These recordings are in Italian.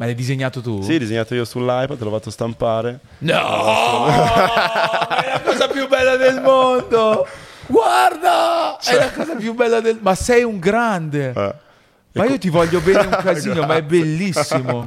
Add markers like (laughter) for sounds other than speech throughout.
Ma l'hai disegnato tu? Sì, disegnato io sull'iPad, l'ho fatto stampare. No! (laughs) è la cosa più bella del mondo! Guarda! È la cosa più bella del Ma sei un grande! Eh. Ma io ti voglio bene un (laughs) casino, ma è bellissimo.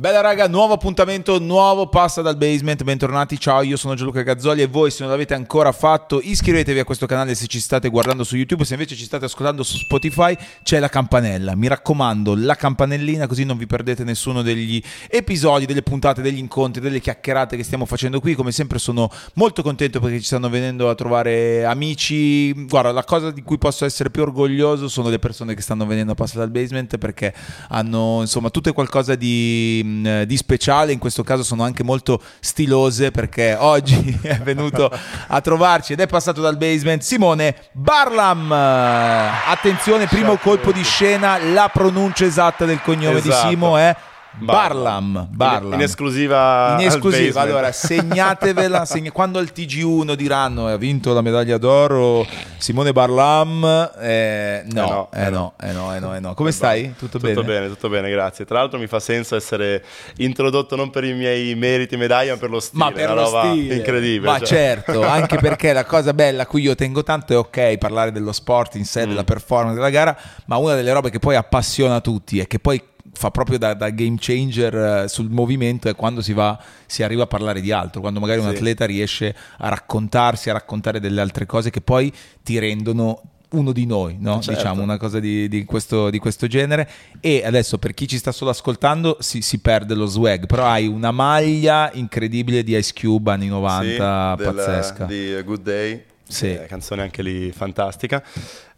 Bella raga, nuovo appuntamento, nuovo passa dal basement, bentornati, ciao io sono Gianluca Gazzoli e voi se non l'avete ancora fatto iscrivetevi a questo canale se ci state guardando su YouTube, se invece ci state ascoltando su Spotify c'è la campanella, mi raccomando la campanellina così non vi perdete nessuno degli episodi, delle puntate, degli incontri, delle chiacchierate che stiamo facendo qui, come sempre sono molto contento perché ci stanno venendo a trovare amici, guarda la cosa di cui posso essere più orgoglioso sono le persone che stanno venendo a passare dal basement perché hanno insomma tutte qualcosa di mh, di speciale, in questo caso sono anche molto stilose perché oggi (laughs) è venuto a trovarci ed è passato dal basement Simone Barlam. Attenzione, primo colpo di scena, la pronuncia esatta del cognome Esatto. di Simo è Barlam. Barlam. In, esclusiva. In esclusiva, allora segnatevela. (laughs) segna- quando al TG1 diranno ha vinto la medaglia d'oro Simone Barlam, eh, no, Eh eh no, no, eh no, eh no, eh no. Come stai? Tutto, Tutto bene? tutto bene, grazie. Tra l'altro mi fa senso essere introdotto non per i miei meriti medaglia, ma per lo stile. Ma per lo roba stile, incredibile. ma cioè. certo, (laughs) anche perché la cosa bella a cui io tengo tanto è ok parlare dello sport in Mm. sé, della performance della gara, ma una delle robe che poi appassiona tutti e che poi fa proprio da, da game changer eh, sul movimento è quando si va si arriva a parlare di altro quando magari un Sì. atleta riesce a raccontarsi a raccontare delle altre cose che poi ti rendono uno di noi, no? Certo. diciamo una cosa di, di questo, di questo genere. E adesso per chi ci sta solo ascoltando si, si perde lo swag, però hai una maglia incredibile di Ice Cube anni 90, Sì, del- pazzesca. Di A Good Day. Sì. Eh, canzone anche lì fantastica.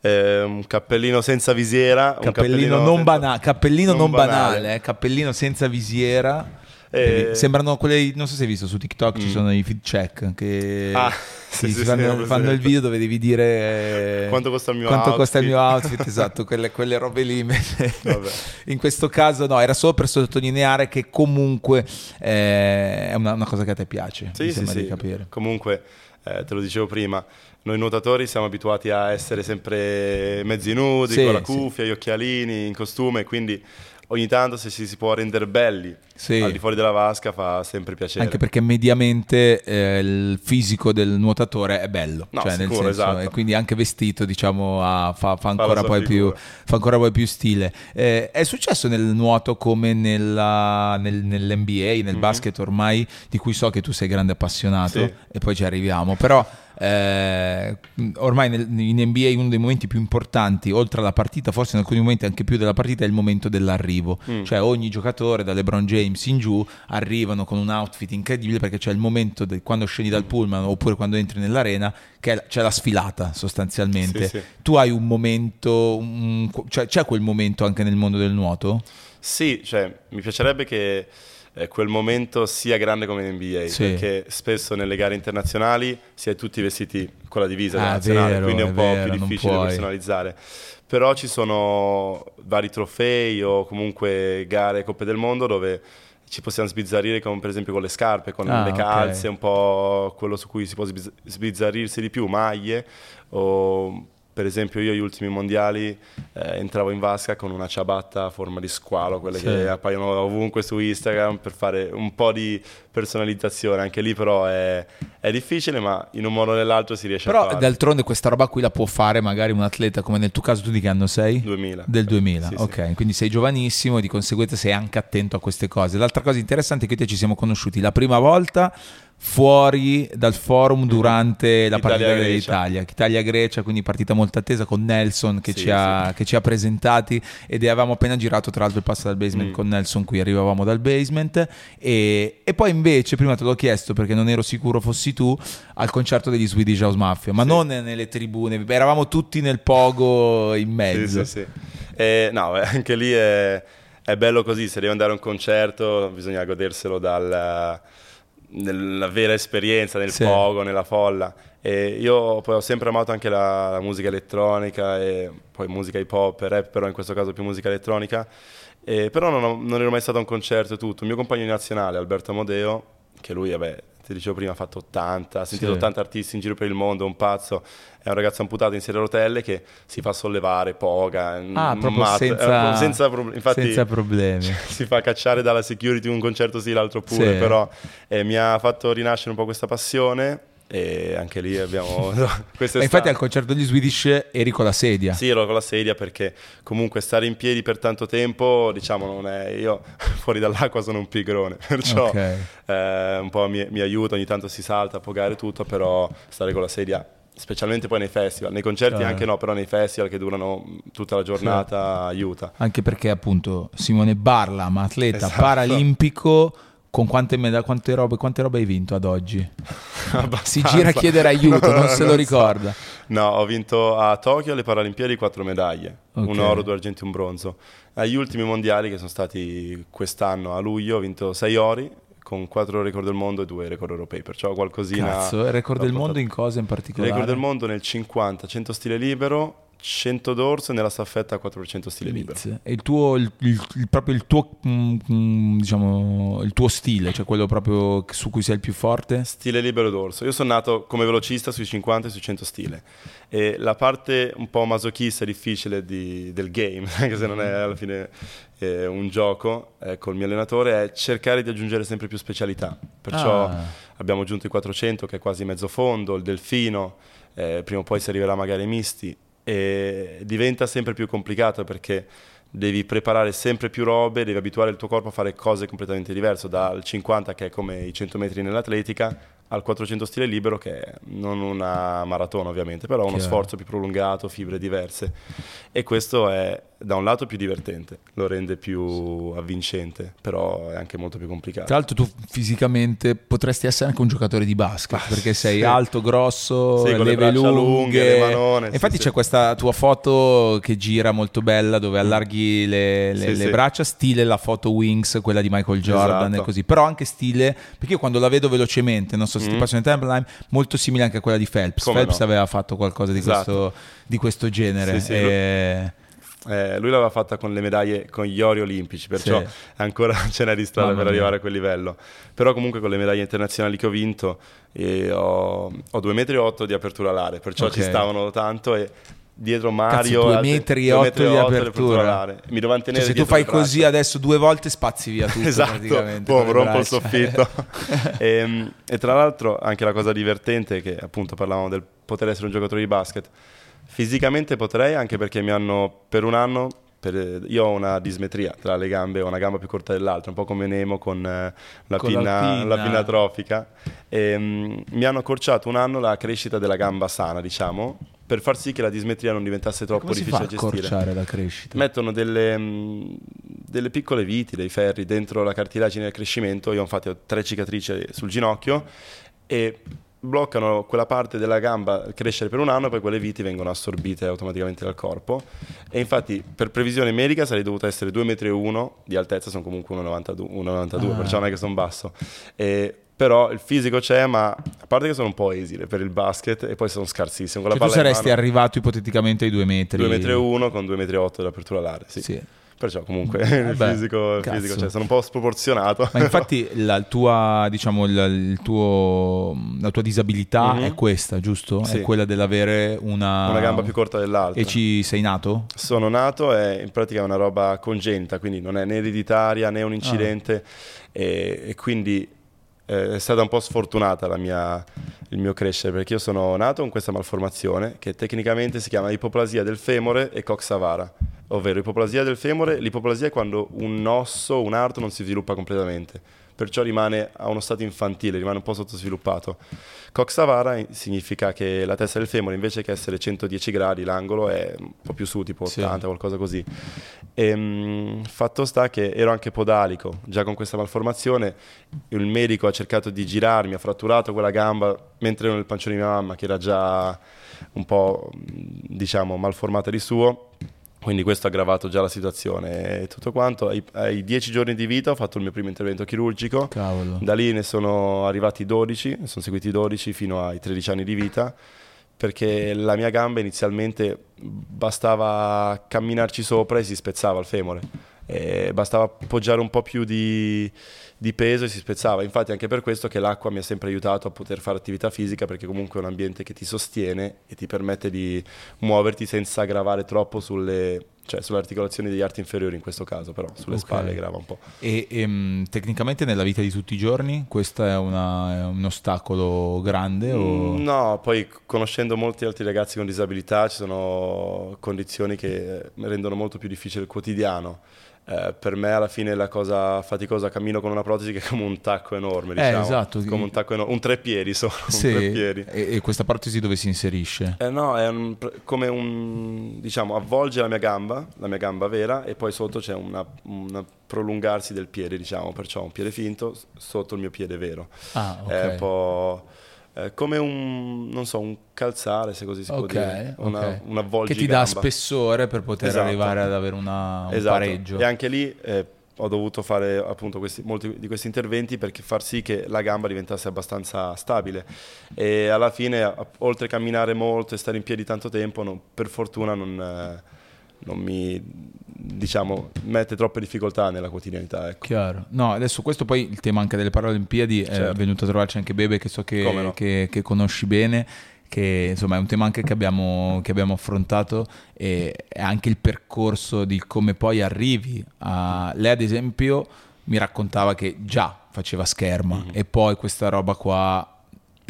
Eh, un cappellino senza visiera. un Cappellino, non, senza- bana- cappellino non banale, banale. eh, cappellino senza visiera. Eh, Sembrano quelle, non so se hai visto su TikTok ci sono i feed check che Ah, sì, sì, si sì, fanno, fanno il video dove devi dire (laughs) Quanto costa il mio quanto costa il outfit. mio outfit, (laughs) esatto, quelle, quelle robe lì. (laughs) In questo caso no, era solo per sottolineare che comunque eh, è una, una cosa che a te piace, Sì, mi sembra di capire. Comunque, eh, te lo dicevo prima, noi nuotatori siamo abituati a essere sempre mezzi nudi, Sì, con la sì. cuffia, gli occhialini, in costume, quindi ogni tanto se ci si può rendere belli Sì. al di fuori della vasca fa sempre piacere. Anche perché mediamente eh, il fisico del nuotatore è bello, No, cioè sicuro, senso, esatto. e quindi anche vestito diciamo ha- fa, fa ancora poi più, fa ancora poi più stile. Eh, è successo nel nuoto come nella- nel- nell'NBA, nel basket ormai, di cui so che tu sei grande appassionato. Sì. e poi ci arriviamo, però eh, ormai nel- in NBA uno dei momenti più importanti, oltre alla partita, forse in alcuni momenti anche più della partita, è il momento dell'arrivo. Mm. Cioè ogni giocatore, da LeBron James in giù, arrivano con un outfit incredibile perché c'è il momento de- quando scendi dal pullman oppure quando entri nell'arena, che la- c'è la sfilata sostanzialmente. Sì, sì. Tu hai un momento, un- cioè c'è quel momento anche nel mondo del nuoto? Sì, cioè, mi piacerebbe che eh, quel momento sia grande come in NBA, Sì. perché spesso nelle gare internazionali si è tutti vestiti con la divisa Ah, nazionale, vero, quindi è un po' vero, più difficile personalizzare. Però ci sono vari trofei o comunque gare, Coppe del Mondo dove ci possiamo sbizzarrire come per esempio con le scarpe, con Ah, le calze, un po' quello su cui si può sbizz- sbizzarrirsi di più, maglie o per esempio io agli ultimi mondiali eh, entravo in vasca con una ciabatta a forma di squalo, quelle Sì. che appaiono ovunque su Instagram per fare un po' di personalizzazione, anche lì però è, è difficile ma in un modo o nell'altro si riesce a Però fare. d'altronde questa roba qui la può fare magari un atleta come nel tuo caso, tu di che anno sei? 2000. Del 2000, Sì, sì. ok, quindi sei giovanissimo e di conseguenza sei anche attento a queste cose. L'altra cosa interessante è che te ci siamo conosciuti la prima volta fuori dal forum durante la partita Italia-Grecia. dell'Italia, Italia-Grecia, quindi partita molto attesa con Nelson che, Sì, ci, ha, che ci ha presentati ed avevamo appena girato tra l'altro il passo dal basement Mm. con Nelson qui, arrivavamo dal basement e, e poi invece, prima te l'ho chiesto perché non ero sicuro fossi tu, al concerto degli Swedish House Mafia, ma Sì. non nelle tribune, eravamo tutti nel pogo in Sì, mezzo. sì, sì. Eh, no, anche lì è, è bello così, se devi andare a un concerto bisogna goderselo dal, nella vera esperienza, nel Sì. pogo, nella folla. E io poi ho sempre amato anche la, la musica elettronica e poi musica hip hop, rap, però in questo caso più musica elettronica. E però non, ho- non ero mai stato a un concerto e tutto. Il mio compagno di nazionale, Alberto Amodeo, che lui vabbè, ti dicevo prima, ha fatto 80, ha sentito Sì. 80 artisti in giro per il mondo, un pazzo. È un ragazzo amputato in sedia a rotelle che si fa sollevare, poga, Ah, proprio matto, senza, eh, senza problemi. Infatti, senza problemi. (laughs) si fa cacciare dalla security un concerto sì, l'altro pure, Sì. però eh, mi ha fatto rinascere un po' questa passione e anche lì abbiamo... (laughs) infatti al concerto degli Swedish eri con la sedia. Sì, ero con la sedia perché comunque stare in piedi per tanto tempo, diciamo, non è... Io (laughs) fuori dall'acqua sono un pigrone, (laughs) perciò Ok. eh, un po' mi, mi aiuta, ogni tanto si salta a pogare tutto, però stare con la sedia, specialmente poi nei festival, nei concerti Chiaro. anche no, però nei festival che durano tutta la giornata aiuta. Anche perché appunto Simone Barlam, atleta Esatto. paralimpico, con quante, meda- quante, robe, quante robe hai vinto ad oggi? Si gira a chiedere aiuto, No, non se lo so. ricorda. No, ho vinto a Tokyo alle Paralimpiadi quattro medaglie, Ok. un oro, due argenti e un bronzo. Agli ultimi mondiali che sono stati quest'anno a luglio ho vinto sei ori con quattro record del mondo e due record europei, perciò qualcosina... Cazzo, record del mondo portato. in cosa in particolare? record del mondo nel 50, 100 stile libero, 100 dorso e nella staffetta 400 stile libero. E il tuo, il, il- proprio il tuo, mm, mm, diciamo, il tuo stile, cioè quello proprio su cui sei il più forte? Stile libero dorso. Io sono nato come velocista sui 50 e sui 100 stile. E la parte un po' masochista e difficile di- del game, (laughs) anche se non è alla fine eh, un gioco, eh, col mio allenatore, è cercare di aggiungere sempre più specialità. Perciò Ah. abbiamo aggiunto i 400, che è quasi mezzo fondo, il delfino, eh, prima o poi si arriverà magari ai misti. E diventa sempre più complicato perché devi preparare sempre più robe, devi abituare il tuo corpo a fare cose completamente diverse, dal 50 che è come i 100 metri nell'atletica al 400 stile libero che è non una maratona ovviamente, però uno Chiaro. sforzo più prolungato, fibre diverse e questo è da un lato più divertente, lo rende più avvincente, però è anche molto più complicato. Tra l'altro tu fisicamente potresti essere anche un giocatore di basket perché sei sì. alto, grosso, Sì, con le leve braccia lunghe, le manone, Infatti sì. c'è questa tua foto che gira molto bella dove allarghi le, le- le braccia, stile la foto Wings, quella di Michael Jordan Esatto. e così. Però anche stile, perché io quando la vedo velocemente, non so se ti Mm. passa in timeline, molto simile anche a quella di Phelps. Come Phelps no. aveva fatto qualcosa di, Esatto. questo, di questo genere. E- Eh, lui l'aveva fatta con le medaglie, con gli ori olimpici, perciò Sì. ancora (laughs) ce n'è di strada Mamma per mia. arrivare a quel livello. Però comunque con le medaglie internazionali che ho vinto eh, ho, ho 2,8 metri e otto di apertura alare, perciò Ok. ci stavano tanto e dietro Mario... due altri- metri e due otto di otto apertura. alare. Mi dovevano Cioè, tenere se tu fai così adesso due volte spazi via tutto esatto, praticamente. boh, rompo il soffitto. (laughs) e, e tra l'altro anche la cosa divertente che appunto parlavamo del poter essere un giocatore di basket, fisicamente potrei anche perché mi hanno per un anno, per- io ho una dismetria tra le gambe, ho una gamba più corta dell'altra, un po' come Nemo con eh, la, Con pinna, pinna. la pinna trofica. E, mm, mi hanno accorciato un anno la crescita della gamba sana, diciamo, per far sì che la dismetria non diventasse troppo Come si fa difficile da gestire. accorciare la crescita? Mettono delle, mh, delle piccole viti, dei ferri dentro la cartilagine del crescimento. Io infatti ho tre cicatrici sul ginocchio e bloccano quella parte della gamba crescere per un anno e poi quelle viti vengono assorbite automaticamente dal corpo. E infatti per previsione medica sarei dovuto essere 2,1 m di altezza, sono comunque 1,92, 1,92, Ah. perciò non è che sono basso. E- però il fisico c'è, ma a parte che sono un po' esile per il basket e poi sono scarsissimo. Con Cioè, tu saresti mano, arrivato ipoteticamente ai due metri. 2,1 m con 2,8 m di apertura alare. Sì. Sì. Perciò comunque Eh (laughs) il fisico, fisico cioè, sono un po' sproporzionato. Ma infatti la tua, diciamo, il tuo, la tua disabilità Mhm. è questa, giusto? È Sì. quella dell'avere una... una gamba più corta dell'altra. E ci sei nato? Sono nato e in pratica è una roba congenita, quindi non è né ereditaria né un incidente e, e quindi eh, è stata un po' sfortunata la mia- il mio crescere perché io sono nato con questa malformazione che tecnicamente si chiama ipoplasia del femore e coxavara, ovvero ipoplasia del femore, l'ipoplasia è quando un osso, un arto non si sviluppa completamente, perciò rimane a uno stato infantile, rimane un po' sottosviluppato. Coxavara significa che la testa del femore invece che essere 110 gradi l'angolo è un po' più su, tipo Sì. 80, qualcosa così. E, mm, fatto sta che ero anche podalico, già con questa malformazione il medico ha cercato di girarmi, ha fratturato quella gamba mentre ero nel pancione di mia mamma che era già un po' diciamo malformata di suo. Quindi questo ha aggravato già la situazione e tutto quanto. Ai, ai 10 giorni di vita ho fatto il mio primo intervento chirurgico. Cavolo. Da lì ne sono arrivati 12, ne sono seguiti 12 fino ai 13 anni di vita, perché la mia gamba inizialmente bastava camminarci sopra e si spezzava il femore. E bastava appoggiare un po' più di, di, peso e si spezzava. Infatti anche per questo che l'acqua mi ha sempre aiutato a poter fare attività fisica perché comunque è un ambiente che ti sostiene e ti permette di muoverti senza gravare troppo sulle, cioè sulle articolazioni degli arti inferiori in questo caso, però sulle okay. spalle grava un po'. E, e um, tecnicamente nella vita di tutti i giorni questo è, una, è un ostacolo grande? O... Mm, no, poi conoscendo molti altri ragazzi con disabilità ci sono condizioni che rendono molto più difficile il quotidiano. Eh, per me alla fine la cosa faticosa cammino con una protesi che è come un tacco enorme, eh, diciamo. Eh, esatto. Come un tacco enorme, un treppiedi solo. Sì. Un treppiedi. E, e, questa protesi dove si inserisce? Eh, no, è un, come un, diciamo, avvolge la mia gamba, la mia gamba vera, e poi sotto c'è un prolungarsi del piede, diciamo, perciò un piede finto sotto il mio piede vero. Ah, ok. È un po' eh, come un, so, un, calzare, se così si okay, può dire, una, okay. un Che ti dà spessore per poter esatto. arrivare ad avere una, un esatto. pareggio. E anche lì eh, ho dovuto fare appunto questi, molti di questi interventi per far sì che la gamba diventasse abbastanza stabile. E alla fine, oltre a camminare molto e stare in piedi tanto tempo, non, per fortuna non... Eh, non mi diciamo mette troppe difficoltà nella quotidianità ecco. chiaro no adesso questo poi il tema anche delle Paralimpiadi certo. è venuto a trovarci anche Bebe che so che, no. che, che conosci bene che insomma è un tema anche che abbiamo, che abbiamo affrontato e anche il percorso di come poi arrivi a lei ad esempio mi raccontava che già faceva scherma mm-hmm. e poi questa roba qua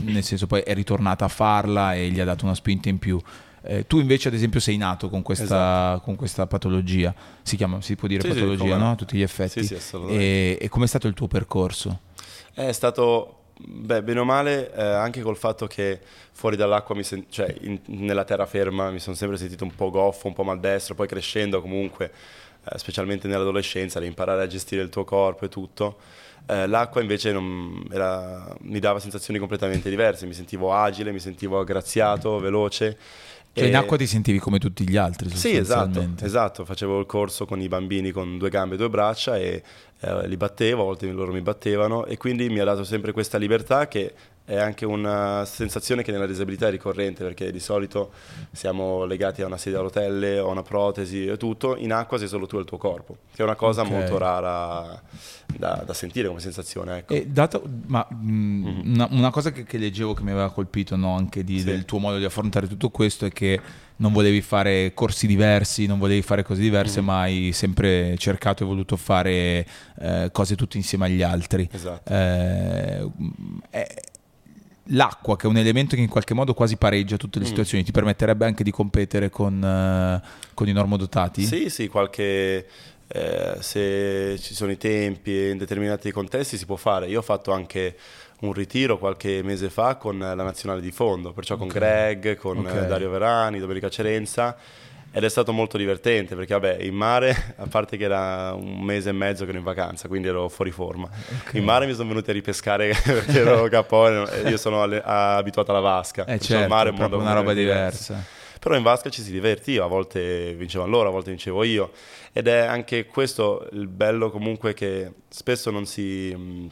nel senso poi è ritornata a farla e gli ha dato una spinta in più eh, tu invece ad esempio sei nato con questa, esatto. con questa patologia, si, chiama, si può dire sì, patologia, sì, no? A tutti gli effetti. Sì, sì, e, e com'è stato il tuo percorso? È stato, beh, bene o male, eh, anche col fatto che fuori dall'acqua, sen- cioè in, nella terraferma, mi sono sempre sentito un po' goffo, un po' maldestro, poi crescendo comunque, eh, specialmente nell'adolescenza, di imparare a gestire il tuo corpo e tutto. Eh, l'acqua invece non, era, mi dava sensazioni completamente diverse, mi sentivo agile, mi sentivo aggraziato, veloce cioè in acqua ti sentivi come tutti gli altri Sì, esatto, esatto, facevo il corso con i bambini con due gambe e due braccia e eh, li battevo, a volte loro mi battevano e quindi mi ha dato sempre questa libertà che è anche una sensazione che nella disabilità è ricorrente perché di solito siamo legati a una sedia a rotelle o a una protesi e tutto, in acqua sei solo tu e il tuo corpo, che è una cosa okay. molto rara da, da, sentire come sensazione. Ecco. Dato, ma mh, mm-hmm. una, una, cosa che, che, leggevo che mi aveva colpito no, anche di, sì. del tuo modo di affrontare tutto questo è che non volevi fare corsi diversi, non volevi fare cose diverse, mm. ma hai sempre cercato e voluto fare eh, cose tutte insieme agli altri. Esatto. Eh, eh, l'acqua, che è un elemento che in qualche modo quasi pareggia tutte le mm. situazioni, ti permetterebbe anche di competere con, uh, con i normodotati? Sì, sì, qualche... Eh, se ci sono i tempi e in determinati contesti si può fare. Io ho fatto anche un ritiro qualche mese fa con la nazionale di fondo, perciò okay. con Greg, con okay. Dario Verani, Domenica Cerenza ed è stato molto divertente perché vabbè in mare (laughs) a parte che era un mese e mezzo che ero in vacanza quindi ero fuori forma. Okay. in mare mi sono venuti a ripescare (laughs) perché ero (laughs) capone io sono alle, abituato alla vasca. Eh certo, mare è un una roba diversa. diversa. Però in vasca ci si divertiva a volte vincevano loro a volte vincevo io. Ed è anche questo il bello comunque che spesso non si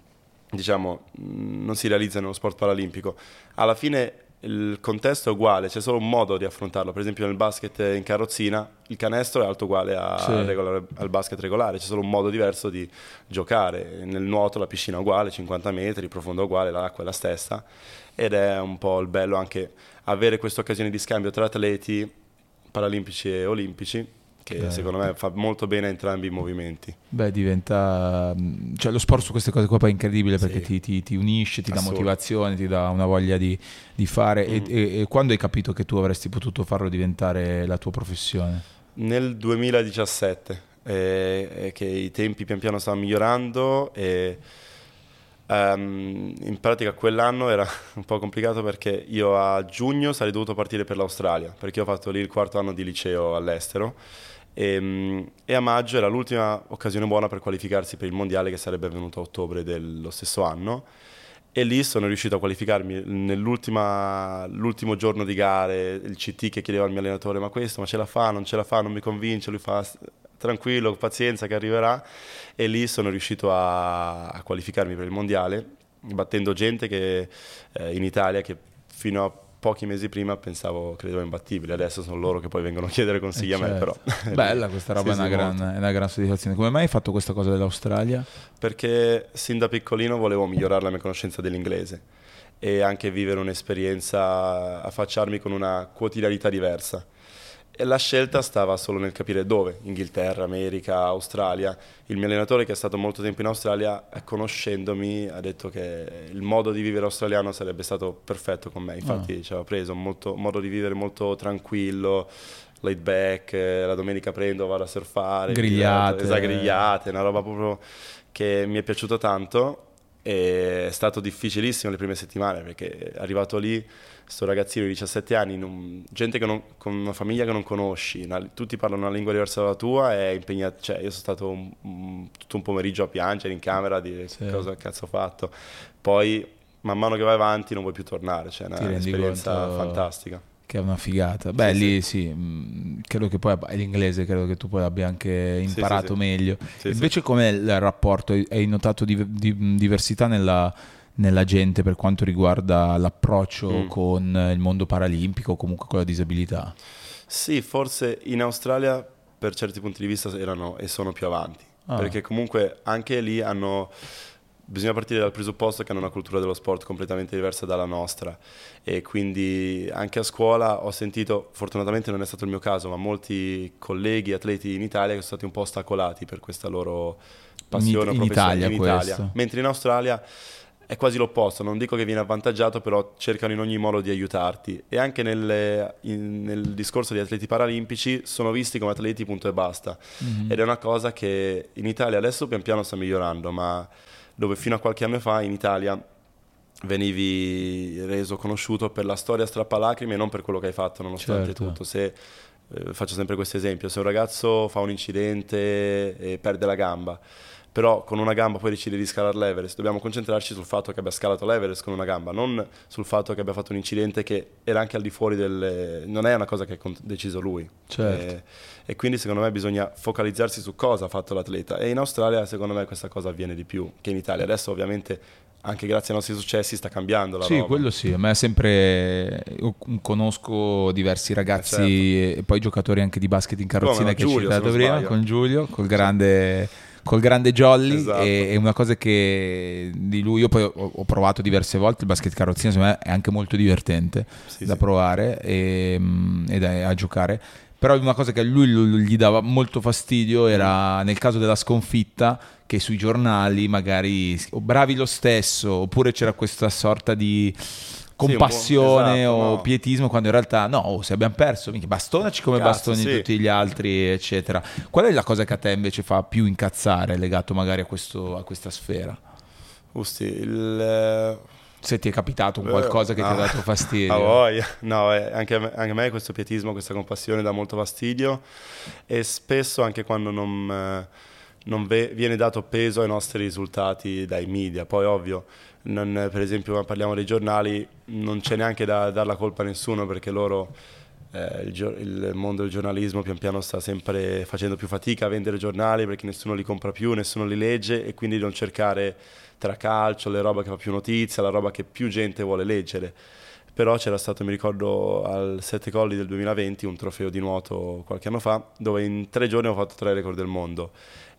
diciamo non si realizza nello sport paralimpico. Alla fine il contesto è uguale, c'è solo un modo di affrontarlo. Per esempio nel basket in carrozzina il canestro è alto uguale a sì. regolare, al basket regolare, c'è solo un modo diverso di giocare. Nel nuoto la piscina è uguale, 50 metri, profonda uguale, l'acqua è la stessa ed è un po' il bello anche avere questa occasione di scambio tra atleti paralimpici e olimpici che Beh. secondo me fa molto bene a entrambi i movimenti. Beh, diventa... Cioè lo sport su queste cose qua è incredibile perché sì. ti, ti, ti, unisce, ti dà motivazione, ti dà una voglia di, di fare. Mm. E, e, e, quando hai capito che tu avresti potuto farlo diventare la tua professione? Nel 2017, eh, che i tempi pian piano stavano migliorando e... Um, in pratica quell'anno era (laughs) un po' complicato perché io a giugno sarei dovuto partire per l'Australia perché ho fatto lì il quarto anno di liceo all'estero. E, ehm, e, a maggio era l'ultima occasione buona per qualificarsi per il mondiale che sarebbe avvenuto a ottobre dello stesso anno. E lì sono riuscito a qualificarmi nell'ultimo giorno di gare il CT che chiedeva al mio allenatore ma questo ma ce la fa, non ce la fa, non mi convince? Lui fa tranquillo, pazienza che arriverà e lì sono riuscito a, a qualificarmi per il mondiale battendo gente che, eh, in Italia che fino a pochi mesi prima pensavo, credevo imbattibile, adesso sono loro che poi vengono a chiedere consigli eh certo. a me però. Certo. Bella (laughs) questa roba, sì, è, una gran, è una gran soddisfazione. Come mai hai fatto questa cosa dell'Australia? Perché sin da piccolino volevo migliorare la mia conoscenza dell'inglese e anche vivere un'esperienza, affacciarmi con una quotidianità diversa. E la scelta stava solo nel capire dove, Inghilterra, America, Australia. Il mio allenatore che è stato molto tempo in Australia, conoscendomi, ha detto che il modo di vivere australiano sarebbe stato perfetto con me. Infatti oh. ci aveva preso un, modo di vivere molto tranquillo, laid back, eh, la domenica prendo, vado a surfare. Grigliate. Esatto, grigliate, una roba proprio che mi è piaciuto tanto e è stato difficilissimo le prime settimane perché arrivato lì, sto ragazzino di 17 anni, non, gente non, con una famiglia che non conosci, una, tutti parlano una lingua diversa dalla tua e impegnato, cioè io sono stato un, un, tutto un pomeriggio a piangere in camera a dire sì. cosa cazzo ho fatto. Poi man mano che vai avanti non vuoi più tornare, cioè è un'esperienza fantastica. Che è una figata. Beh, sì, lì sì, sì mm, credo che poi l'inglese credo che tu poi abbia anche imparato meglio. Invece com'è il rapporto? Hai notato di, di, diversità nella, nella, gente per quanto riguarda l'approccio mm. con il mondo paralimpico o comunque con la disabilità? Sì, forse in Australia per certi punti di vista erano e sono più avanti. Ah. Perché comunque anche lì hanno bisogna partire dal presupposto che hanno una cultura dello sport completamente diversa dalla nostra e quindi anche a scuola ho sentito, fortunatamente non è stato il mio caso, ma molti colleghi atleti in Italia che sono stati un po' ostacolati per questa loro passione in, in Italia, in Italia. mentre in Australia è quasi l'opposto, non dico che viene avvantaggiato, però cercano in ogni modo di aiutarti. E anche nel, in, nel discorso di atleti paralimpici sono visti come atleti punto e basta. Mm-hmm. Ed è una cosa che in Italia adesso pian piano sta migliorando, ma dove fino a qualche anno fa in Italia venivi reso conosciuto per la storia strappalacrime e non per quello che hai fatto nonostante certo. tutto. Se, eh, faccio sempre questo esempio, se un ragazzo fa un incidente e perde la gamba, però con una gamba poi decide di scalare l'Everest, dobbiamo concentrarci sul fatto che abbia scalato l'Everest con una gamba, non sul fatto che abbia fatto un incidente che era anche al di fuori del... non è una cosa che ha deciso lui. Certo. E, e, quindi secondo me bisogna focalizzarsi su cosa ha fatto l'atleta e in Australia secondo me questa cosa avviene di più che in Italia. Adesso ovviamente anche grazie ai nostri successi sta cambiando la sì, roba. quello sì, a me è sempre io conosco diversi ragazzi eh, certo. e poi giocatori anche di basket in carrozzina no, che hai citato prima con Giulio, col grande col grande Jolly esatto. e, una cosa che di lui io poi ho, ho, provato diverse volte il basket carrozzina secondo me è anche molto divertente sì, da sì. provare e, mm, e da, a giocare però una cosa che a lui gli dava molto fastidio era nel caso della sconfitta che sui giornali magari o bravi lo stesso oppure c'era questa sorta di compassione sì, esatto, o no. pietismo quando in realtà no, oh, se abbiamo perso, mica bastonaci come Cazzo, bastoni sì. tutti gli altri, eccetera. Qual è la cosa che a te invece fa più incazzare legato magari a, questo, a questa sfera? Usti, il... Eh, se ti è capitato un qualcosa che no. ti ha dato (laughs) fastidio. Ah, voglia. No, eh, anche, a me, anche, a me, questo pietismo, questa compassione dà molto fastidio e spesso anche quando non, eh, non ve, viene dato peso ai nostri risultati dai media. Poi ovvio, non, per esempio quando parliamo dei giornali non c'è neanche da dare la colpa a nessuno perché loro, eh, il, il, mondo del giornalismo pian piano sta sempre facendo più fatica a vendere giornali perché nessuno li compra più, nessuno li legge e quindi non cercare tra calcio, le roba che fa più notizia, la roba che più gente vuole leggere. Però c'era stato, mi ricordo, al Sette Colli del 2020, un trofeo di nuoto qualche anno fa, dove in tre giorni ho fatto tre record del mondo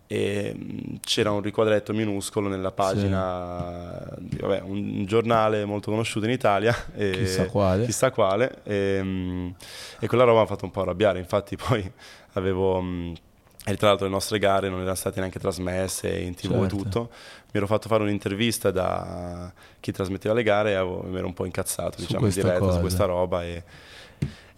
e mm, c'era un riquadretto minuscolo nella pagina sì. di vabbè, un giornale molto conosciuto in Italia e, chissà quale, chissà quale e, mm, e, quella roba mi ha fatto un po' arrabbiare infatti (laughs) poi avevo mm, e tra l'altro le nostre gare non erano state neanche trasmesse in tv certo. e tutto mi ero fatto fare un'intervista da chi trasmetteva le gare e mi ero un po' incazzato su diciamo in diretta cosa. su questa roba e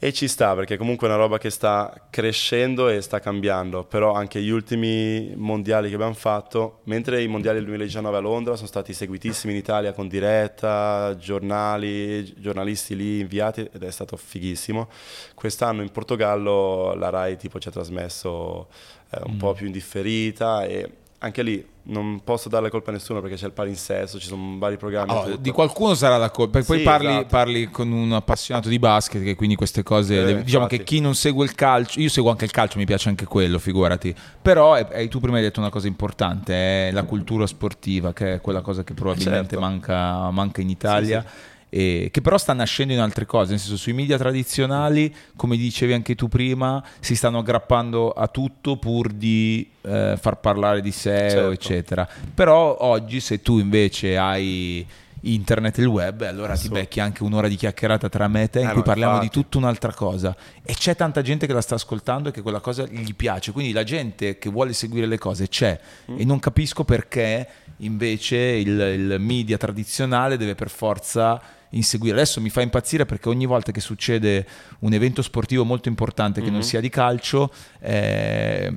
e ci sta perché comunque è una roba che sta crescendo e sta cambiando, però anche gli ultimi mondiali che abbiamo fatto, mentre i mondiali del 2019 a Londra sono stati seguitissimi in Italia con diretta, giornali, giornalisti lì inviati ed è stato fighissimo, quest'anno in Portogallo la RAI tipo ci ha trasmesso eh, un mm. po' più indifferita e anche lì non posso dare la colpa a nessuno perché c'è il palinsesto, ci sono vari programmi. Oh, di qualcuno sarà la colpa. Poi sì, parli, esatto. parli, con un appassionato di basket che quindi queste cose. Eh, diciamo infatti. che chi non segue il calcio, io seguo anche il calcio, mi piace anche quello, figurati. Però eh, tu prima hai detto una cosa importante: è la cultura sportiva, che è quella cosa che probabilmente certo. manca, manca, in Italia. Sì, sì e, che però sta nascendo in altre cose, nel senso sui media tradizionali, come dicevi anche tu prima, si stanno aggrappando a tutto pur di eh, far parlare di SEO, certo. eccetera. Però oggi se tu invece hai internet e il web, allora ti becchi anche un'ora di chiacchierata tra me e te in eh, cui parliamo infatti. di tutta un'altra cosa. E c'è tanta gente che la sta ascoltando e che quella cosa gli piace. Quindi la gente che vuole seguire le cose c'è. Mm. E non capisco perché invece il, il media tradizionale deve per forza inseguire. Adesso mi fa impazzire perché ogni volta che succede un evento sportivo molto importante che mm-hmm. non sia di calcio, eh,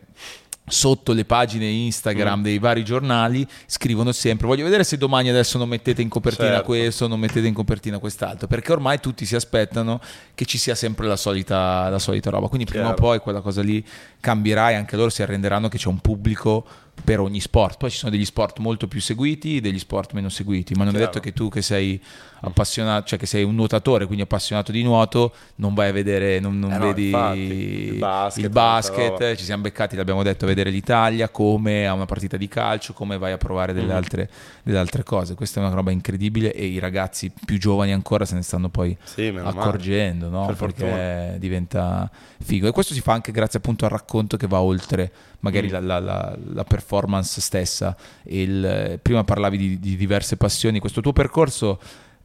sotto le pagine Instagram mm. dei vari giornali scrivono sempre voglio vedere se domani adesso non mettete in copertina certo. questo non mettete in copertina quest'altro perché ormai tutti si aspettano che ci sia sempre la solita, la solita roba quindi Chiaro. prima o poi quella cosa lì cambierà e anche loro si arrenderanno che c'è un pubblico per ogni sport. Poi ci sono degli sport molto più seguiti, degli sport meno seguiti, ma non Chiaro. è detto che tu che sei appassionato, cioè che sei un nuotatore, quindi appassionato di nuoto, non vai a vedere, non, non eh vedi no, infatti, il basket, il basket ci siamo beccati, l'abbiamo detto, a vedere l'Italia come a una partita di calcio, come vai a provare delle, mm. altre, delle altre, cose. Questa è una roba incredibile e i ragazzi più giovani ancora se ne stanno poi sì, accorgendo, no? per perché fortuna. diventa figo. E questo si fa anche grazie appunto al racconto che va oltre magari mm. la, la, la, la, performance stessa. Il, prima parlavi di, di diverse passioni, questo tuo percorso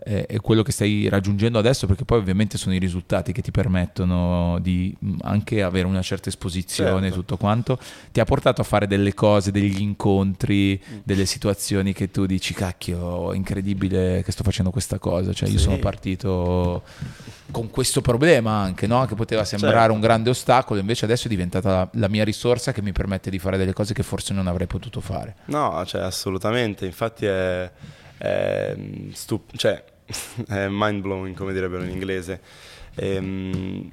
è quello che stai raggiungendo adesso perché poi ovviamente sono i risultati che ti permettono di mm, anche avere una certa esposizione certo. tutto quanto ti ha portato a fare delle cose degli incontri mm. delle situazioni che tu dici cacchio incredibile che sto facendo questa cosa cioè io sono partito con questo problema anche no? che poteva sembrare certo. un grande ostacolo invece adesso è diventata la, la, mia risorsa che mi permette di fare delle cose che forse non avrei potuto fare no cioè assolutamente infatti è, è stup- cioè è mind blowing come direbbero in inglese. E, ehm,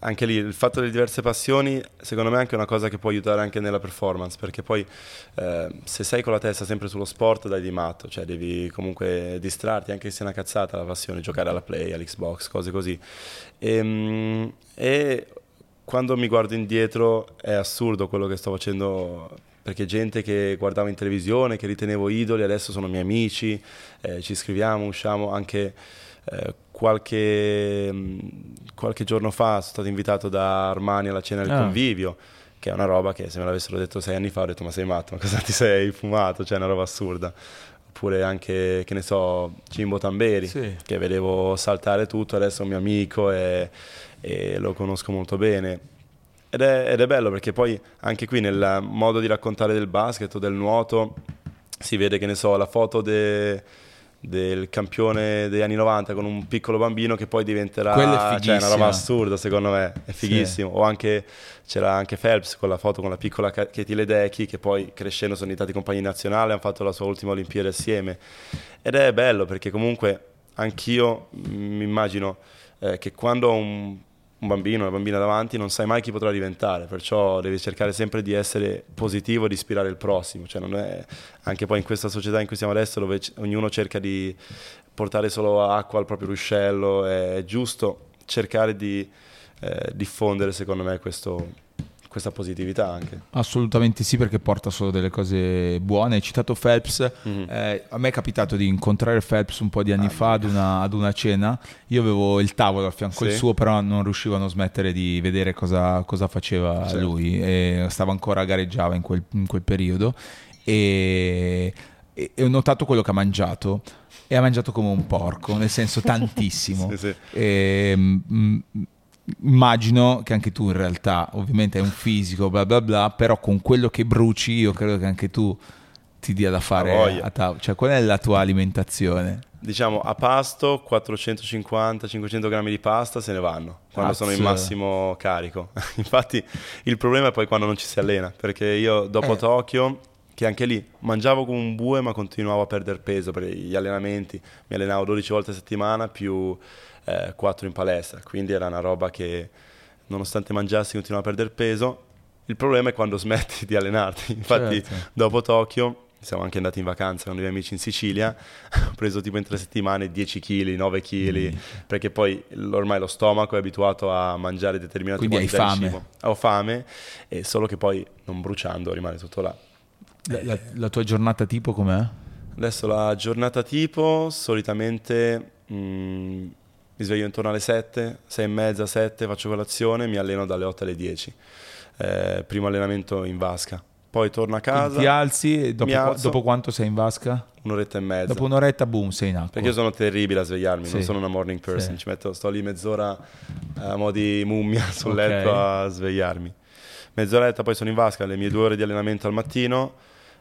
anche lì il fatto delle diverse passioni secondo me è anche una cosa che può aiutare anche nella performance perché poi eh, se sei con la testa sempre sullo sport dai di matto cioè devi comunque distrarti anche se è una cazzata la passione giocare alla play, all'Xbox, cose così e, ehm, e quando mi guardo indietro è assurdo quello che sto facendo perché gente che guardavo in televisione, che ritenevo idoli, adesso sono miei amici, eh, ci scriviamo, usciamo anche eh, qualche, mh, qualche, giorno fa sono stato invitato da Armani alla cena del ah. convivio, che è una roba che se me l'avessero detto sei anni fa ho detto ma sei matto, ma cosa ti sei fumato, cioè è una roba assurda. Oppure anche, che ne so, Cimbo Tamberi, sì. che vedevo saltare tutto, adesso è un mio amico e, e lo conosco molto bene ed è, ed è, bello perché poi anche qui nel modo di raccontare del basket o del nuoto si vede che ne so la foto de, del campione degli anni 90 con un piccolo bambino che poi diventerà cioè, una roba assurda secondo me è fighissimo. Sì. o anche c'era anche Phelps con la foto con la piccola Katie Ledecky che poi crescendo sono diventati compagni nazionali hanno fatto la sua ultima Olimpiade assieme. Ed è bello perché comunque anch'io mi immagino eh, che quando ho un un bambino, una bambina davanti, non sai mai chi potrà diventare, perciò devi cercare sempre di essere positivo e di ispirare il prossimo. Cioè è, anche poi in questa società in cui siamo adesso, dove c- ognuno cerca di portare solo acqua al proprio ruscello, è giusto cercare di eh, diffondere, secondo me, questo, questa positività anche. Assolutamente sì, perché porta solo delle cose buone. Hai citato Phelps, mm-hmm. eh, a me è capitato di incontrare Phelps un po' di anni ah, fa ad una, ad una, cena. Io avevo il tavolo a fianco sì. al suo, però non riuscivo a non smettere di vedere cosa, cosa faceva certo. lui. E stava ancora gareggiava in quel, in quel periodo. E, e, ho notato quello che ha mangiato e ha mangiato come un porco, nel senso (laughs) tantissimo. sì, sì. E, m- immagino che anche tu in realtà, ovviamente è un fisico, bla bla bla, però con quello che bruci io credo che anche tu ti dia da fare a tavola. Cioè, qual è la tua alimentazione? Diciamo, a pasto 450-500 grammi di pasta se ne vanno, quando Cazzo. sono in massimo carico. (laughs) Infatti il problema è poi quando non ci si allena, perché io dopo eh. Tokyo che anche lì mangiavo come un bue ma continuavo a perdere peso per gli allenamenti, mi allenavo 12 volte a settimana più eh, 4 in palestra, quindi era una roba che nonostante mangiassi continuavo a perdere peso. Il problema è quando smetti di allenarti, (laughs) infatti certo. dopo Tokyo siamo anche andati in vacanza con i miei amici in Sicilia, (laughs) ho preso tipo in tre settimane 10 kg, 9 kg, mm. perché poi ormai lo stomaco è abituato a mangiare determinati Quindi quantità hai fame. Ho fame, e solo che poi non bruciando rimane tutto là. La, la, la tua giornata tipo com'è? Adesso la giornata tipo, solitamente mm, mi sveglio intorno alle 7, 6 e mezza, 7, faccio colazione, mi alleno dalle 8 alle 10. Eh, primo allenamento in vasca. Poi torno a casa. Ti alzi e dopo, alzo. dopo quanto sei in vasca? Un'oretta e mezza. Dopo un'oretta, boom, sei in acqua. Perché io sono terribile a svegliarmi, Sì. non sono una morning person, Sì. ci metto, sto lì mezz'ora a mo' di mummia (laughs) sul Ok. letto a svegliarmi. Mezz'oretta, poi sono in vasca, le mie due ore di allenamento al mattino,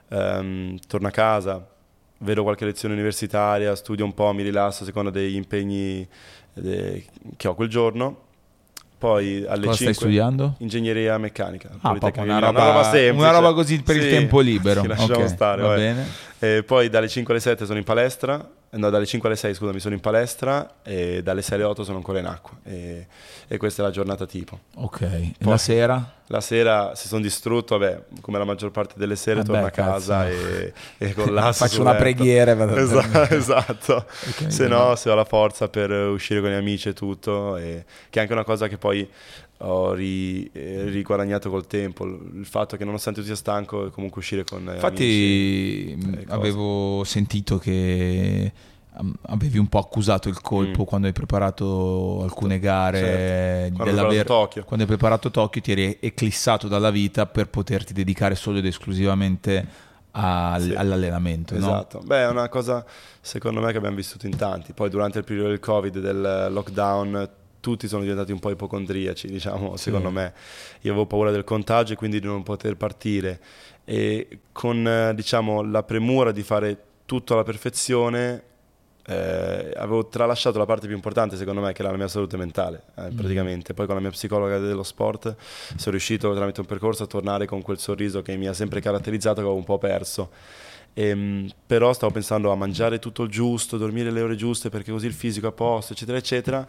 ehm, torno a casa, vedo qualche lezione universitaria, studio un po', mi rilasso a seconda degli impegni che ho quel giorno. Poi alle Cosa 5 stai studiando? ingegneria meccanica. Ah, Politecnica proprio di una roba, semplice. una roba così per il Sì, tempo libero. (laughs) sì, lasciamo Ok, stare. E poi dalle 5 alle 7 sono in palestra, eh, no, dalle 5 alle 6 scusami sono in palestra e dalle 6 alle 8 sono ancora in acqua e, e questa è la giornata tipo. Ok, e Poi- la sera? La sera se sono distrutto, vabbè, come la maggior parte delle sere Vabbè, torno a casa e, e con (laughs) l'asso Faccio una letto. preghiera e vado Esatto, (laughs) esatto. Ok, se va no, se ho la forza per uscire con gli amici e tutto, e, che è anche una cosa che poi ho ri- eh, riguadagnato col tempo, il fatto che nonostante tu sia stanco, comunque uscire con amici. Infatti e cose. avevo sentito che um, avevi un po' accusato il colpo Mm. quando hai preparato alcune gare Certo. Quando dell'aver- preparato quando hai preparato Tokyo ti eri eclissato dalla vita per poterti dedicare solo ed esclusivamente al- Sì. all'allenamento no? Esatto, beh è una cosa secondo me che abbiamo vissuto in tanti, poi durante il periodo del covid, del lockdown, tutti sono diventati un po' ipocondriaci, diciamo, secondo me. Io avevo paura del contagio e quindi di non poter partire. E con diciamo la premura di fare tutto alla perfezione eh, avevo tralasciato la parte più importante secondo me che era la mia salute mentale eh, praticamente. Poi con la mia psicologa dello sport sono riuscito tramite un percorso a tornare con quel sorriso che mi ha sempre caratterizzato che avevo un po' perso Ehm, però stavo pensando a mangiare tutto il giusto, dormire le ore giuste perché così il fisico è a posto, eccetera, eccetera,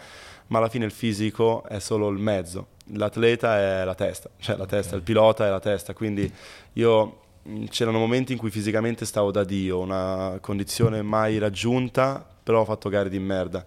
ma alla fine il fisico è solo il mezzo, l'atleta è la testa, cioè la testa, il pilota è la testa, quindi io c'erano momenti in cui fisicamente stavo da Dio, una condizione mai raggiunta, però ho fatto gare di merda.